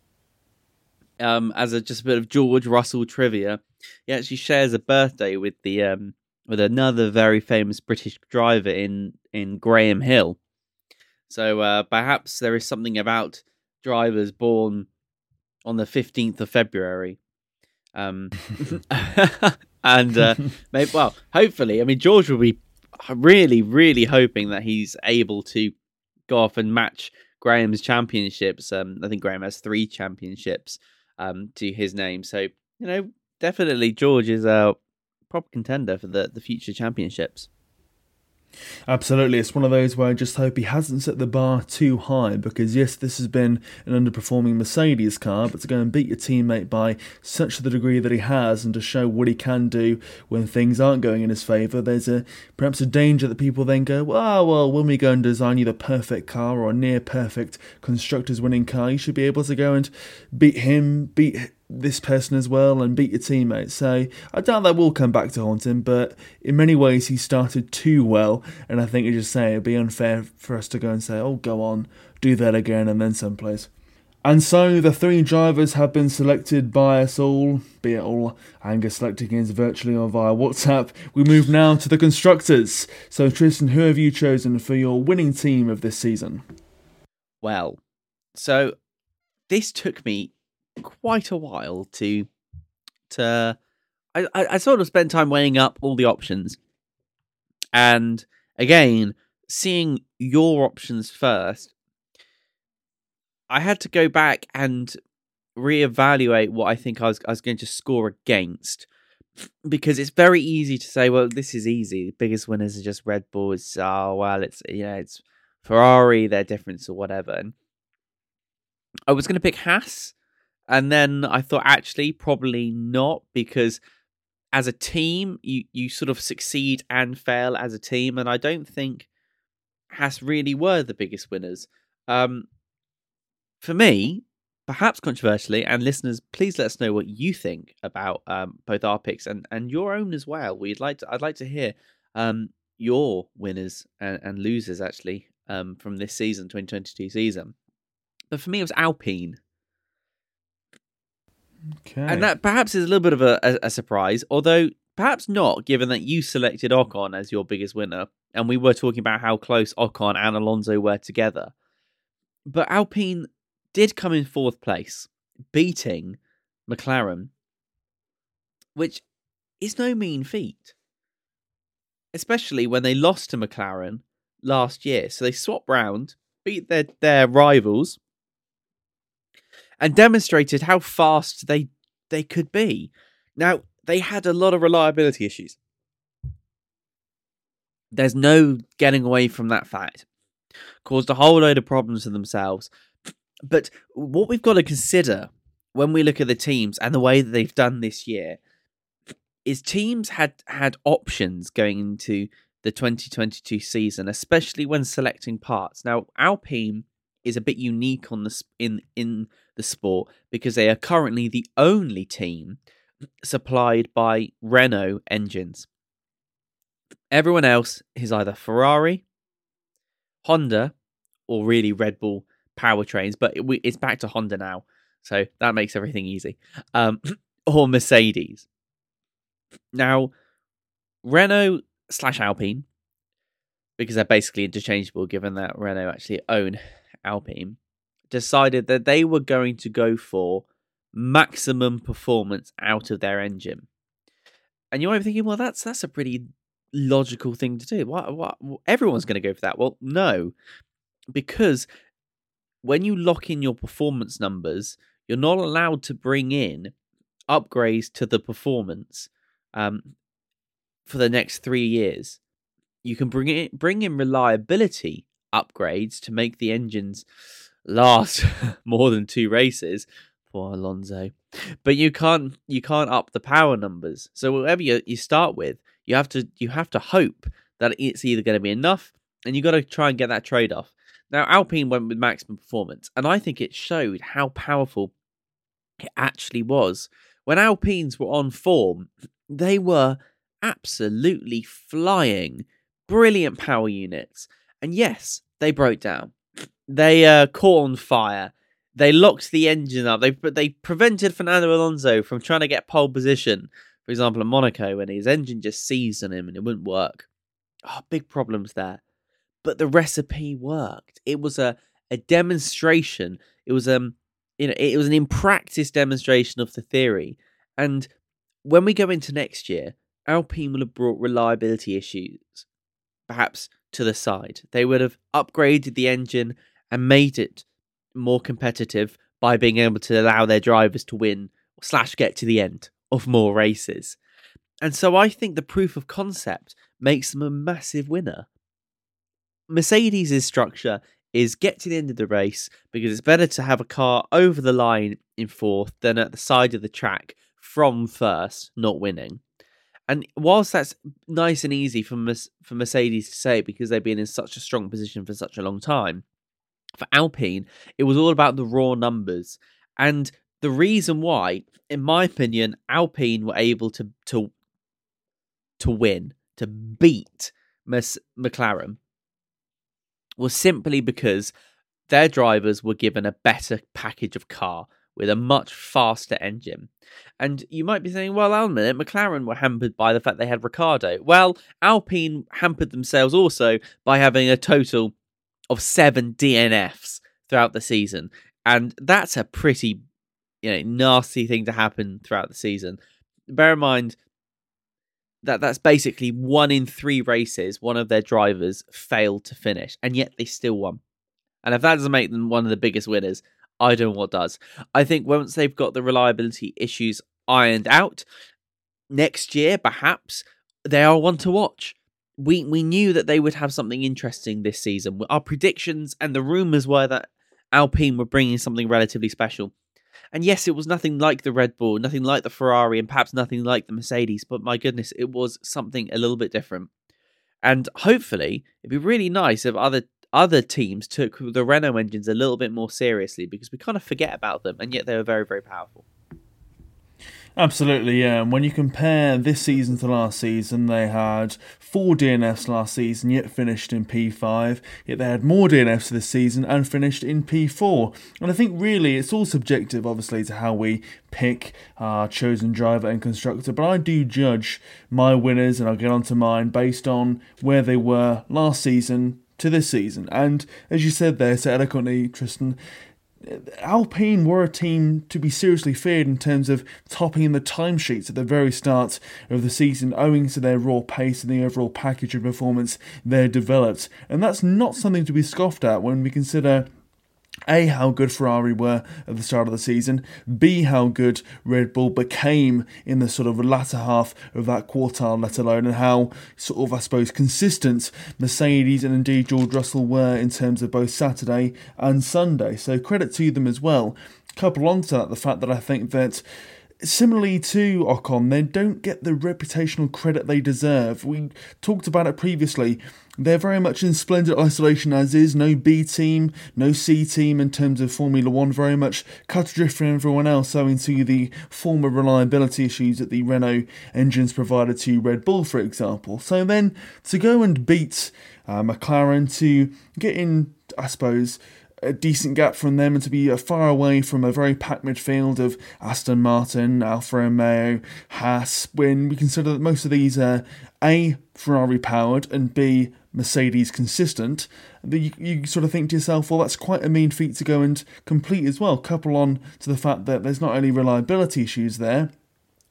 Speaker 9: um, as a just a bit of George Russell trivia, he actually shares a birthday with the um, with another very famous British driver in in Graham Hill. So uh, perhaps there is something about drivers born on the fifteenth of February um, and uh, maybe, well, hopefully, I mean, George will be really, really hoping that he's able to go off and match Graham's championships. Um, I think Graham has three championships um, to his name. So, you know, definitely George is uh, proper contender for the, the future championships.
Speaker 1: Absolutely, it's one of those where I just hope he hasn't set the bar too high because, yes, this has been an underperforming Mercedes car, but to go and beat your teammate by such the degree that he has and to show what he can do when things aren't going in his favour, there's a perhaps a danger that people then go, well, ah, well, when we go and design you the perfect car or a near perfect constructors winning car, you should be able to go and beat him, beat this person as well and beat your teammates. So I doubt that will come back to haunt him, but in many ways he started too well, and I think you just say it'd be unfair for us to go and say, oh, go on, do that again, and then someplace. And so the three drivers have been selected by us all, be it all anger selecting us virtually or via WhatsApp. We move now to the constructors. So Tristan, who have you chosen for your winning team of this season?
Speaker 9: Well, so this took me quite a while to to I, I, sort of spent time weighing up all the options. And again, seeing your options first, I had to go back and reevaluate what I think I was I was going to score against. Because it's very easy to say, well, this is easy. The biggest winners are just Red Bull. It's oh well, it's you know, it's Ferrari, their difference or whatever. And I was going to pick Haas and then I thought, actually, probably not, because as a team, you, you sort of succeed and fail as a team. And I don't think Haas really were the biggest winners. Um, for me, perhaps controversially, and listeners, please let us know what you think about um, both our picks and, and your own as well. We'd like to, I'd like to hear um, your winners and, and losers actually um, from this season, 2022 season. But for me, it was Alpine. Okay. And that perhaps is a little bit of a, a, a, surprise, although perhaps not, given that you selected Ocon as your biggest winner, and we were talking about how close Ocon and Alonso were together. But Alpine did come in fourth place, beating McLaren, which is no mean feat, especially when they lost to McLaren last year. So they swapped round, beat their, their rivals, and demonstrated how fast they they could be. Now, they had a lot of reliability issues. There's no getting away from that fact. Caused a whole load of problems for themselves. But what we've got to consider when we look at the teams and the way that they've done this year is teams had had options going into the 2022 season, especially when selecting parts. Now, Alpine is a bit unique on the in in the sport because they are currently the only team supplied by Renault engines. Everyone else is either Ferrari, Honda, or really Red Bull powertrains, but it, it's back to Honda now, so that makes everything easy. Um, or Mercedes. Now, Renault slash Alpine, because they're basically interchangeable, given that Renault actually own Alpine, decided that they were going to go for maximum performance out of their engine. And you might be thinking, well, that's that's a pretty logical thing to do. What, what, everyone's going to go for that? Well, no, because when you lock in your performance numbers, you're not allowed to bring in upgrades to the performance um, for the next three years. You can bring in bring in reliability upgrades to make the engines last more than two races. for Alonso. But you can't you can't up the power numbers. So whatever you, you start with, you have to you have to hope that it's either going to be enough, and you got to try and get that trade off. Now Alpine went with maximum performance, and I think it showed how powerful it actually was. When Alpines were on form, they were absolutely flying. Brilliant power units. And yes, they broke down. They uh, caught on fire. They locked the engine up. They they prevented Fernando Alonso from trying to get pole position. For example, in Monaco, when his engine just seized on him and it wouldn't work. Oh, big problems there. But the recipe worked. It was a a demonstration. It was um you know it was an in practice demonstration of the theory. And when we go into next year, Alpine will have brought reliability issues, perhaps to the side. They would have upgraded the engine and made it more competitive by being able to allow their drivers to win slash get to the end of more races. And so I think the proof of concept makes them a massive winner. Mercedes' structure is get to the end of the race because it's better to have a car over the line in fourth than at the side of the track from first, not winning. And whilst that's nice and easy for for Mercedes to say because they've been in such a strong position for such a long time, for Alpine it was all about the raw numbers. And the reason why, in my opinion, Alpine were able to to to win, to beat Mes- McLaren, was simply because their drivers were given a better package of car with a much faster engine. And you might be saying, well, Alan, minute, McLaren were hampered by the fact they had Ricciardo. Well, Alpine hampered themselves also by having a total of seven DNFs throughout the season. And that's a pretty you know, nasty thing to happen throughout the season. Bear in mind that that's basically one in three races, one of their drivers failed to finish, and yet they still won. And if that doesn't make them one of the biggest winners, I don't know what does. I think once they've got the reliability issues ironed out, next year perhaps they are one to watch. We we knew that they would have something interesting this season. Our predictions and the rumors were that Alpine were bringing something relatively special. And yes, it was nothing like the Red Bull, nothing like the Ferrari, and perhaps nothing like the Mercedes, but my goodness, it was something a little bit different. And hopefully, it'd be really nice if other other teams took the Renault engines a little bit more seriously because we kind of forget about them, and yet they were very, very powerful.
Speaker 1: Absolutely, yeah. And when you compare this season to last season, they had four DNFs last season, yet finished in P5. Yet they had more DNFs this season and finished in P4. And I think really it's all subjective, obviously, to how we pick our chosen driver and constructor. But I do judge my winners, and I'll get onto mine, based on where they were last season to this season. And as you said there so eloquently, Tristan, Alpine were a team to be seriously feared in terms of topping in the timesheets at the very start of the season, owing to their raw pace and the overall package of performance they developed. And that's not something to be scoffed at when we consider a, how good Ferrari were at the start of the season. B, how good Red Bull became in the sort of latter half of that quartile, let alone, and how sort of, I suppose, consistent Mercedes and indeed George Russell were in terms of both Saturday and Sunday. So credit to them as well. Couple on to that, the fact that I think that similarly to Ocon, they don't get the reputational credit they deserve. We talked about it previously. They're very much in splendid isolation as is. No B team, no C team in terms of Formula One, very much cut adrift from everyone else owing to the former reliability issues that the Renault engines provided to Red Bull, for example. So then to go and beat uh, McLaren, to get in, I suppose, a decent gap from them and to be far away from a very packed midfield of Aston Martin, Alfa Romeo, Haas, when we consider that most of these are A, Ferrari powered, and B, Mercedes consistent, you, you sort of think to yourself, well, that's quite a mean feat to go and complete as well. Couple on to the fact that there's not only reliability issues there,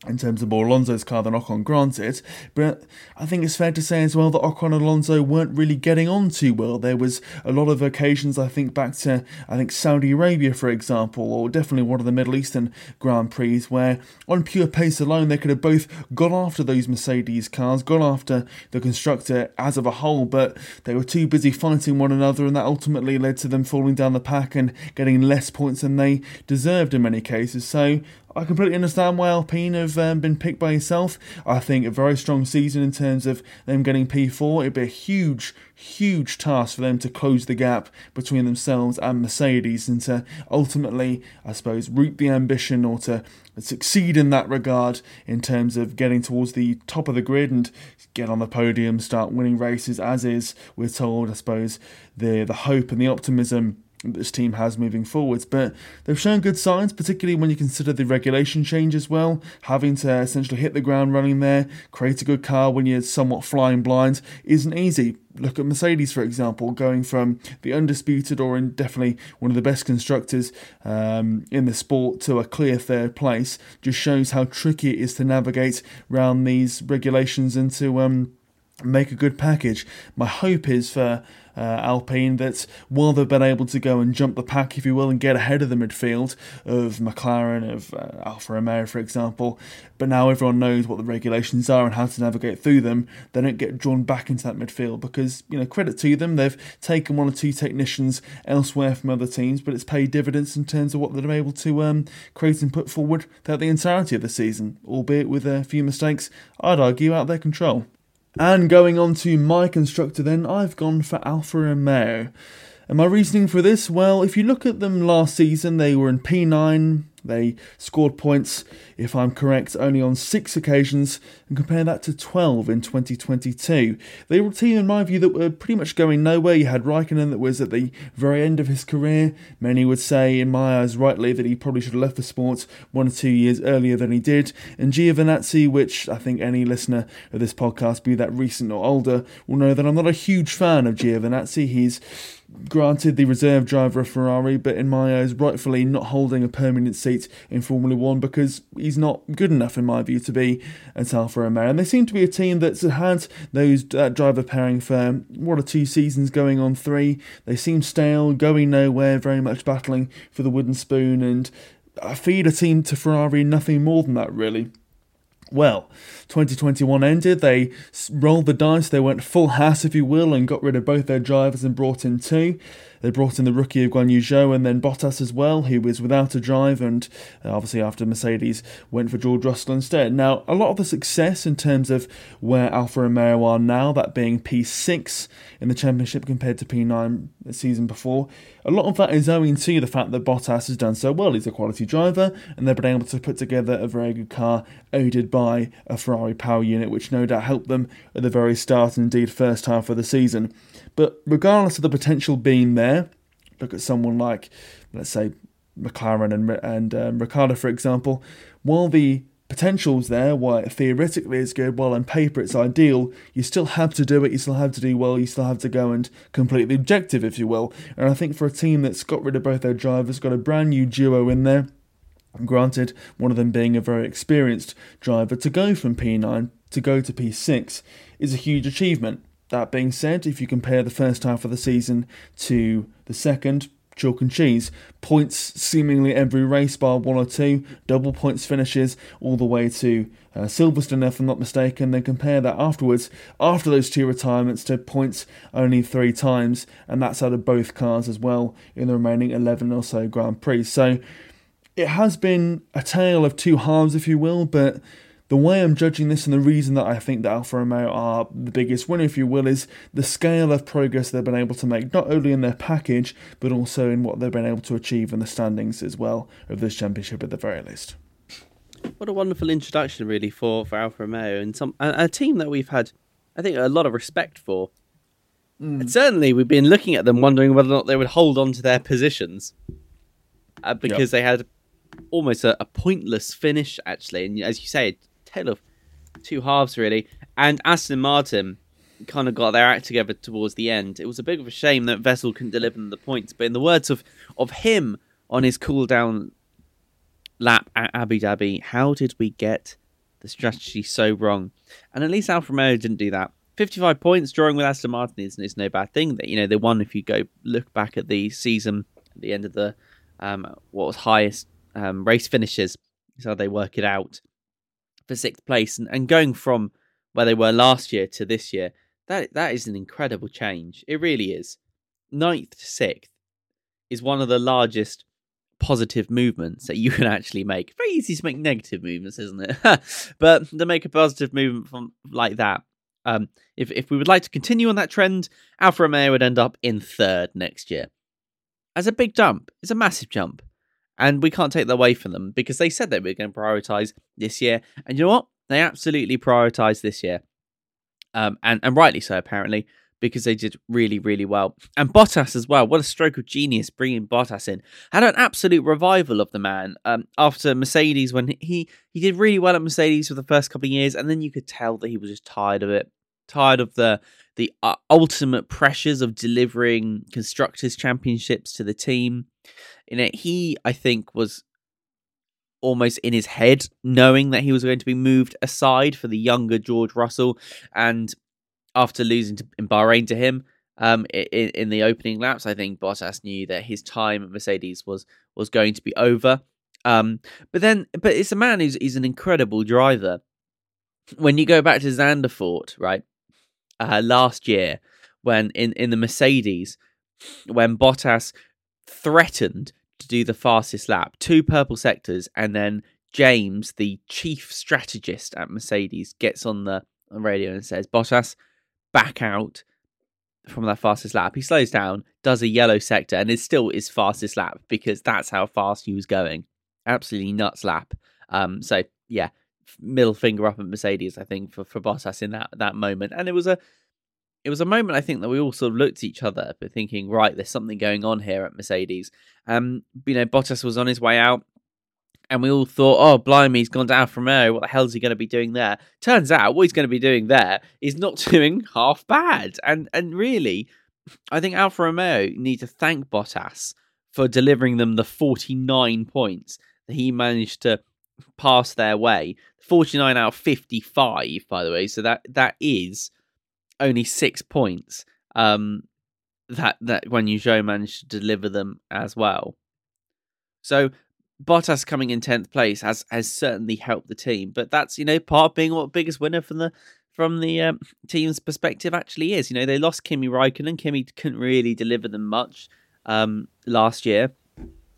Speaker 1: in terms of more Alonso's car than Ocon, granted. But I think it's fair to say as well that Ocon and Alonso weren't really getting on too well. There was a lot of occasions, I think, back to I think Saudi Arabia, for example, or definitely one of the Middle Eastern Grand Prix, where on pure pace alone they could have both gone after those Mercedes cars, gone after the constructor as of a whole, but they were too busy fighting one another, and that ultimately led to them falling down the pack and getting less points than they deserved in many cases. So I completely understand why Alpine have um, been picked by yourself. I think a very strong season in terms of them getting P4. It'd be a huge, huge task for them to close the gap between themselves and Mercedes and to ultimately, I suppose, reap the ambition or to succeed in that regard in terms of getting towards the top of the grid and get on the podium, start winning races, as is, we're told, I suppose, the, the hope and the optimism this team has moving forwards. But they've shown good signs, particularly when you consider the regulation change as well. Having to essentially hit the ground running there, create a good car when you're somewhat flying blind isn't easy. Look at Mercedes, for example, going from the undisputed or in definitely one of the best constructors um, in the sport to a clear third place. Just shows how tricky it is to navigate around these regulations and to um, make a good package. My hope is for uh, Alpine that while they've been able to go and jump the pack, if you will, and get ahead of the midfield of McLaren, of uh, Alfa Romeo, for example, but now everyone knows what the regulations are and how to navigate through them, they don't get drawn back into that midfield because, you know, credit to them, they've taken one or two technicians elsewhere from other teams, but it's paid dividends in terms of what they're able to um, create and put forward throughout the entirety of the season, albeit with a few mistakes, I'd argue, out of their control. And going on to my constructor, then I've gone for Alfa Romeo. And my reasoning for this, well, if you look at them last season, they were in P9, they scored points, if I'm correct, only on six occasions, and compare that to 12 in 2022. They were a team, in my view, that were pretty much going nowhere. You had Raikkonen that was at the very end of his career. Many would say, in my eyes, rightly, that he probably should have left the sport one or two years earlier than he did. And Giovinazzi, which I think any listener of this podcast, be that recent or older, will know that I'm not a huge fan of Giovinazzi. He's granted the reserve driver of Ferrari, but in my eyes, rightfully not holding a permanent seat in Formula One because he's not good enough, in my view, to be at Alfa Romeo. And they seem to be a team that's had those uh, driver pairing for what are two seasons going on three. They seem stale, going nowhere, very much battling for the wooden spoon, and I feed a team to Ferrari nothing more than that, really. Well, 2021 ended, they rolled the dice, they went full house, if you will, and got rid of both their drivers and brought in two. They brought in the rookie of Guan Yu Zhou and then Bottas as well, who was without a drive, and uh, obviously after Mercedes went for George Russell instead. Now, a lot of the success in terms of where Alfa Romeo are now, that being P6 in the championship compared to P9 the season before, a lot of that is owing to the fact that Bottas has done so well. He's a quality driver, and they've been able to put together a very good car aided by a Ferrari power unit, which no doubt helped them at the very start and indeed first half of the season. But regardless of the potential being there, look at someone like, let's say, McLaren and and um, Ricciardo, for example. While the potential's there, while theoretically it's good, while on paper it's ideal, you still have to do it. You still have to do well. You still have to go and complete the objective, if you will. And I think for a team that's got rid of both their drivers, got a brand new duo in there. Granted, one of them being a very experienced driver, to go from P9 to go to P6 is a huge achievement. That being said, if you compare the first half of the season to the second, chalk and cheese. Points seemingly every race bar one or two, double points finishes all the way to uh, Silverstone, if I'm not mistaken. Then compare that afterwards, after those two retirements, to points only three times, and that's out of both cars as well in the remaining 11 or so Grand Prix. So it has been a tale of two halves, if you will, but the way I'm judging this and the reason that I think that Alfa Romeo are the biggest winner, if you will, is the scale of progress they've been able to make, not only in their package, but also in what they've been able to achieve in the standings as well of this championship at the very least.
Speaker 9: What a wonderful introduction, really, for, for Alfa Romeo and some a, a team that we've had, I think, a lot of respect for. Mm. And certainly, we've been looking at them, wondering whether or not they would hold on to their positions uh, because yep. they had almost a, a, pointless finish, actually. And as you say, tale of two halves really. And Aston Martin kind of got their act together towards the end. It was a bit of a shame that Vettel couldn't deliver them the points, but in the words of of him on his cool down lap at Abu Dhabi, how did we get the strategy so wrong? And at least Alfa Romeo didn't do that. 55 points drawing with Aston Martin is, is no bad thing. That you know they won. If you go look back at the season, at the end of the um, what was highest um, race finishes, is how they work it out for sixth place and, and going from where they were last year to this year, that that is an incredible change. It really is. Ninth to sixth is one of the largest positive movements that you can actually make. Very easy to make negative movements, isn't it? but to make a positive movement from like that, um, if if we would like to continue on that trend, Alfa Romeo would end up in third next year. As a big jump, it's a massive jump. And we can't take that away from them because they said they were going to prioritize this year. And you know what? They absolutely prioritized this year. Um, and, and rightly so, apparently, because they did really, really well. And Bottas as well. What a stroke of genius bringing Bottas in. Had an absolute revival of the man um, after Mercedes when he, he did really well at Mercedes for the first couple of years. And then you could tell that he was just tired of it. Tired of the the uh, ultimate pressures of delivering constructors championships to the team in it. He, I think, was almost in his head, knowing that he was going to be moved aside for the younger George Russell. And after losing to, in Bahrain to him um, in, in the opening laps. I think Bottas knew that his time at Mercedes was was going to be over. Um, but then, but it's a man who's he's an incredible driver. When you go back to Zandvoort, right, uh, last year, when in in the Mercedes, when Bottas threatened to do the fastest lap, two purple sectors, and then James, the chief strategist at Mercedes, gets on the radio and says, Bottas, back out from that fastest lap. He slows down, does a yellow sector, and is still his fastest lap because that's how fast he was going. Absolutely nuts lap. Um, so yeah, middle finger up at Mercedes, I think, for, for Bottas in that that moment. And it was a it was a moment I think that we all sort of looked at each other, but thinking, right, there's something going on here at Mercedes. Um, you know, Bottas was on his way out, and we all thought, oh, blimey, he's gone to Alfa Romeo. What the hell is he going to be doing there? Turns out, what he's going to be doing there is not doing half bad. And and really, I think Alfa Romeo need to thank Bottas for delivering them the 49 points that he managed to pass their way. 49 out of 55, by the way. So that that is only six points um, that that Yu Zhou managed to deliver them as well. So Bottas coming in tenth place has has certainly helped the team, but that's you know part of being what biggest winner from the from the um, team's perspective actually is. You know they lost Kimi Raikkonen. Kimi couldn't really deliver them much um, last year.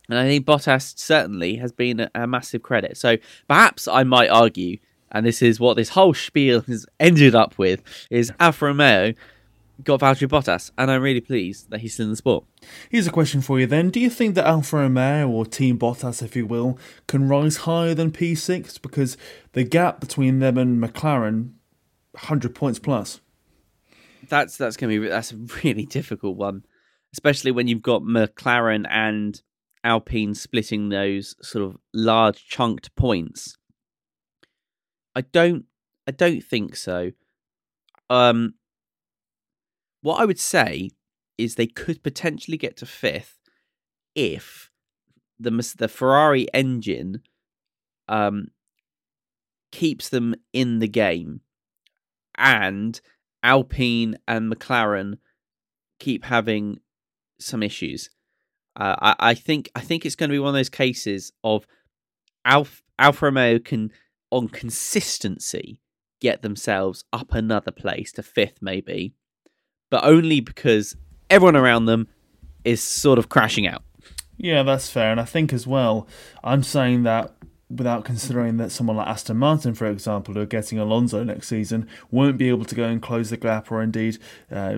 Speaker 9: And I think Bottas certainly has been a, a massive credit. So perhaps I might argue and this is what this whole spiel has ended up with, is Alfa Romeo got Valtteri Bottas, and I'm really pleased that he's still in the sport.
Speaker 1: Here's a question for you then. Do you think that Alfa Romeo, or Team Bottas, if you will, can rise higher than P6? Because the gap between them and McLaren, 100 points plus.
Speaker 9: That's that's going to be that's a really difficult one, especially when you've got McLaren and Alpine splitting those sort of large chunked points. I don't I don't think so. Um what I would say is they could potentially get to fifth if the the Ferrari engine um keeps them in the game and Alpine and McLaren keep having some issues. Uh, I, I think I think it's going to be one of those cases of Alf, Alfa Romeo can on consistency get themselves up another place to fifth, maybe, but only because everyone around them is sort of crashing out.
Speaker 1: Yeah, that's fair. And I think as well, I'm saying that without considering that someone like Aston Martin, for example, who are getting Alonso next season, won't be able to go and close the gap or indeed uh,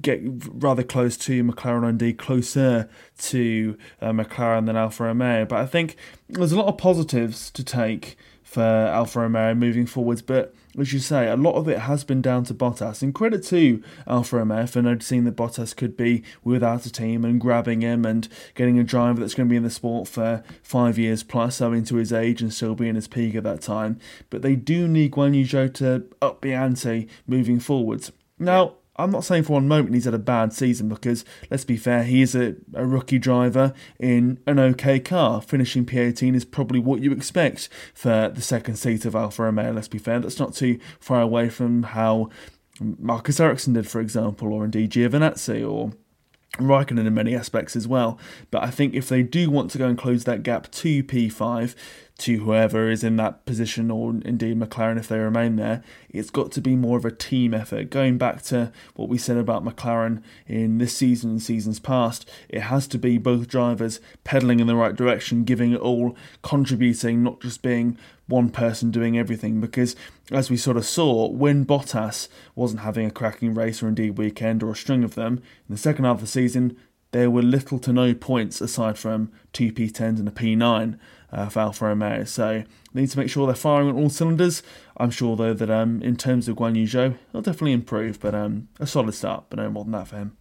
Speaker 1: get rather close to McLaren or indeed closer to uh, McLaren than Alfa Romeo. But I think there's a lot of positives to take for Alfa Romeo moving forwards. But as you say, a lot of it has been down to Bottas. And credit to Alfa Romeo for noticing that Bottas could be without a team and grabbing him and getting a driver that's going to be in the sport for five years plus, owing to his age and still being his peak at that time. But they do need Guan Yu Zhou to up the ante moving forwards. Now, I'm not saying for one moment he's had a bad season because, let's be fair, he is a, a rookie driver in an okay car. Finishing P18 is probably what you expect for the second seat of Alfa Romeo, let's be fair. That's not too far away from how Marcus Ericsson did, for example, or indeed Giovinazzi or Raikkonen in many aspects as well. But I think if they do want to go and close that gap to P5, to whoever is in that position, or indeed McLaren if they remain there, it's got to be more of a team effort. Going back to what we said about McLaren in this season and seasons past, it has to be both drivers pedaling in the right direction, giving it all, contributing, not just being one person doing everything. Because as we sort of saw, when Bottas wasn't having a cracking race or indeed weekend or a string of them, in the second half of the season, there were little to no points aside from two P10s and a P9 uh, for Alfa Romeo. So need to make sure they're firing on all cylinders. I'm sure though that um, in terms of Guan Yu Zhou, he'll definitely improve, but um, a solid start, but no more than that for him.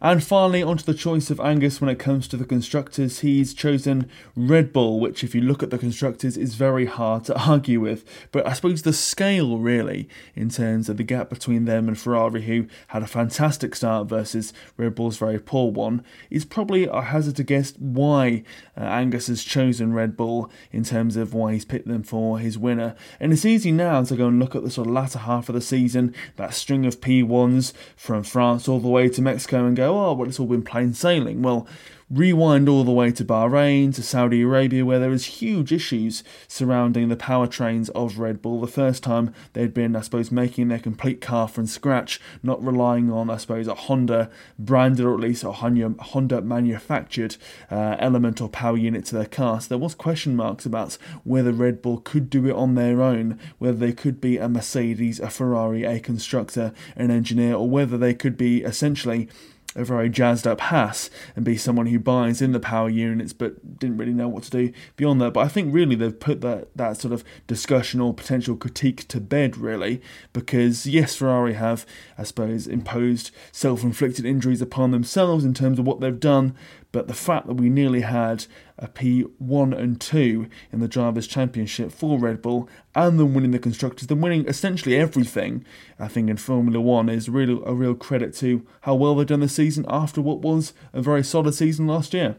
Speaker 1: And finally, onto the choice of Angus when it comes to the constructors. He's chosen Red Bull, which, if you look at the constructors, is very hard to argue with. But I suppose the scale, really, in terms of the gap between them and Ferrari, who had a fantastic start versus Red Bull's very poor one, is probably, I hazard to guess, why uh, Angus has chosen Red Bull in terms of why he's picked them for his winner. And it's easy now to go and look at the sort of latter half of the season, that string of P1s from France all the way to Mexico, and go, oh, well, it's all been plain sailing. Well, rewind all the way to Bahrain, to Saudi Arabia, where there was huge issues surrounding the powertrains of Red Bull. The first time they'd been, I suppose, making their complete car from scratch, not relying on, I suppose, a Honda branded or at least a Honda manufactured uh, element or power unit to their car. So there was question marks about whether Red Bull could do it on their own, whether they could be a Mercedes, a Ferrari, a constructor, an engineer, or whether they could be essentially a very jazzed up Haas and be someone who buys in the power units but didn't really know what to do beyond that. But I think really they've put that, that sort of discussion or potential critique to bed, really, because yes, Ferrari have, I suppose, imposed self inflicted injuries upon themselves in terms of what they've done, but the fact that we nearly had a P1 and 2 in the Drivers' Championship for Red Bull and them winning the Constructors, them winning essentially everything, I think, in Formula One is really a real credit to how well they've done the season after what was a very solid season last year.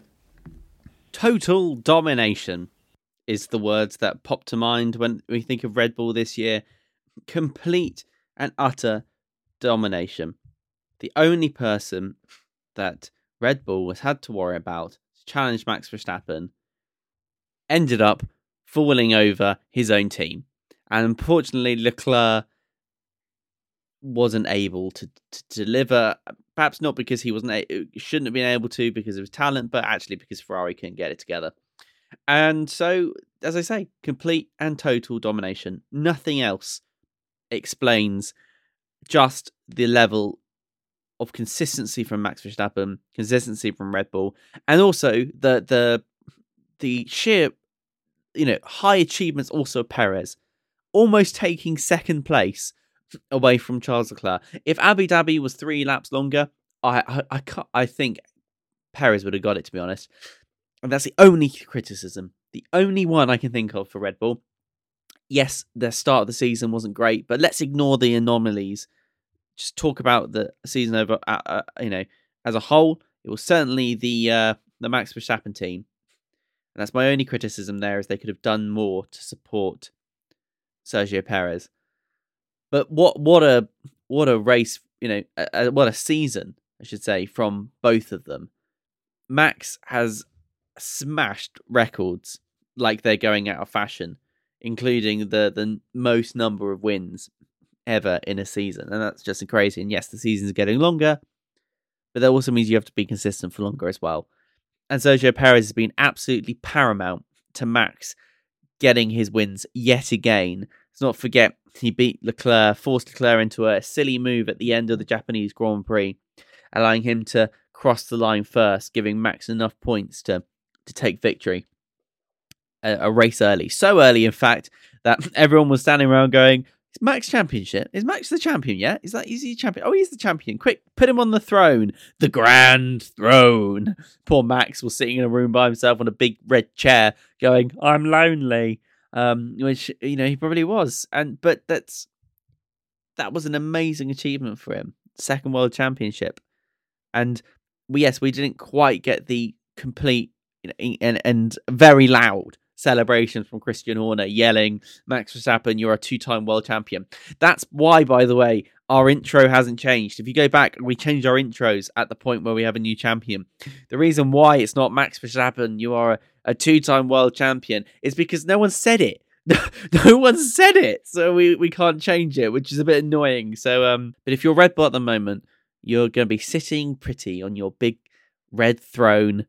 Speaker 9: Total domination is the words that pop to mind when we think of Red Bull this year. Complete and utter domination. The only person that Red Bull has had to worry about to challenge Max Verstappen ended up falling over his own team. And unfortunately, Leclerc wasn't able to, to deliver. Perhaps not because he wasn't a- shouldn't have been able to because of his talent, but actually because Ferrari couldn't get it together. And so, as I say, complete and total domination. Nothing else explains just the level of consistency from Max Verstappen, consistency from Red Bull, and also the the the sheer you know high achievements also of Perez, almost taking second place away from Charles Leclerc. If Abu Dhabi was three laps longer, I I I, I think Perez would have got it to be honest. And that's the only criticism, the only one I can think of for Red Bull. Yes, their start of the season wasn't great, but let's ignore the anomalies just talk about the season over, uh, uh, you know, as a whole, it was certainly the uh, the Max Verstappen team, and that's my only criticism there is they could have done more to support Sergio Perez. But what what a what a race, you know, what a season I should say from both of them. Max has smashed records like they're going out of fashion, including the the most number of wins ever in a season. And that's just crazy. And yes, the season's getting longer, but that also means you have to be consistent for longer as well. And Sergio Perez has been absolutely paramount to Max getting his wins yet again. Let's not forget he beat Leclerc, forced Leclerc into a silly move at the end of the Japanese Grand Prix, allowing him to cross the line first, giving Max enough points to to take victory. A, a race early, so early, in fact, that everyone was standing around going, Max championship? Is Max the champion yet? Is that is he champion? Oh, he's the champion. Quick, put him on the throne. The grand throne. Poor Max was sitting in a room by himself on a big red chair, going, I'm lonely. Um, which, you know, he probably was. And but that's that was an amazing achievement for him. Second world championship. And we yes, we didn't quite get the complete you know, and and very loud celebrations from Christian Horner yelling, Max Verstappen, you're a two time world champion. That's why, by the way, our intro hasn't changed. If you go back, we changed our intros at the point where we have a new champion. The reason why it's not Max Verstappen, you are a, a two time world champion, is because no one said it. no one said it, so we, we can't change it, which is a bit annoying. So, um, but if you're Red Bull at the moment, you're going to be sitting pretty on your big red throne.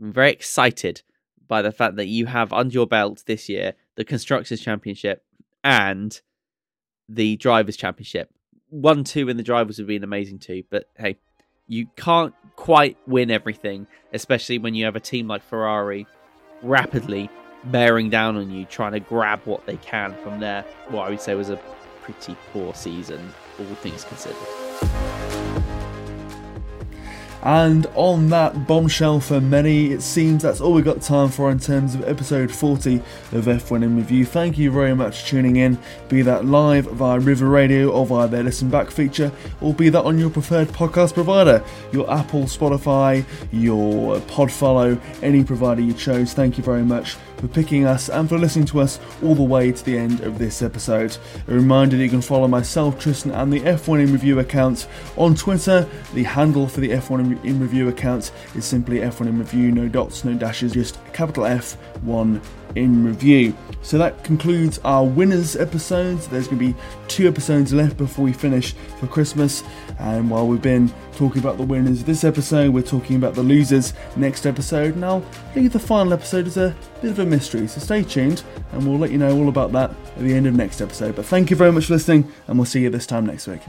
Speaker 9: I'm very excited by the fact that you have under your belt this year the Constructors' Championship and the Drivers' Championship. One, two in the Drivers would be an amazing two, but hey, you can't quite win everything, especially when you have a team like Ferrari rapidly bearing down on you, trying to grab what they can from there. What I would say was a pretty poor season, all things considered.
Speaker 1: And on that bombshell for many, it seems that's all we've got time for in terms of episode 40 of F1 in Review. Thank you very much for tuning in, be that live via River Radio or via their Listen Back feature, or be that on your preferred podcast provider, your Apple, Spotify, your Podfollow, any provider you chose. Thank you very much for picking us and for listening to us all the way to the end of this episode. A reminder that you can follow myself, Tristan, and the F1 in Review account on Twitter. The handle for the F1 in Review account is simply F1 in Review, no dots, no dashes, just capital F1 in review. So that concludes our winners episodes. There's going to be two episodes left before we finish for Christmas. And while we've been talking about the winners this episode, we're talking about the losers next episode. And I'll leave the final episode as a bit of a mystery. So stay tuned and we'll let you know all about that at the end of next episode. But thank you very much for listening and we'll see you this time next week.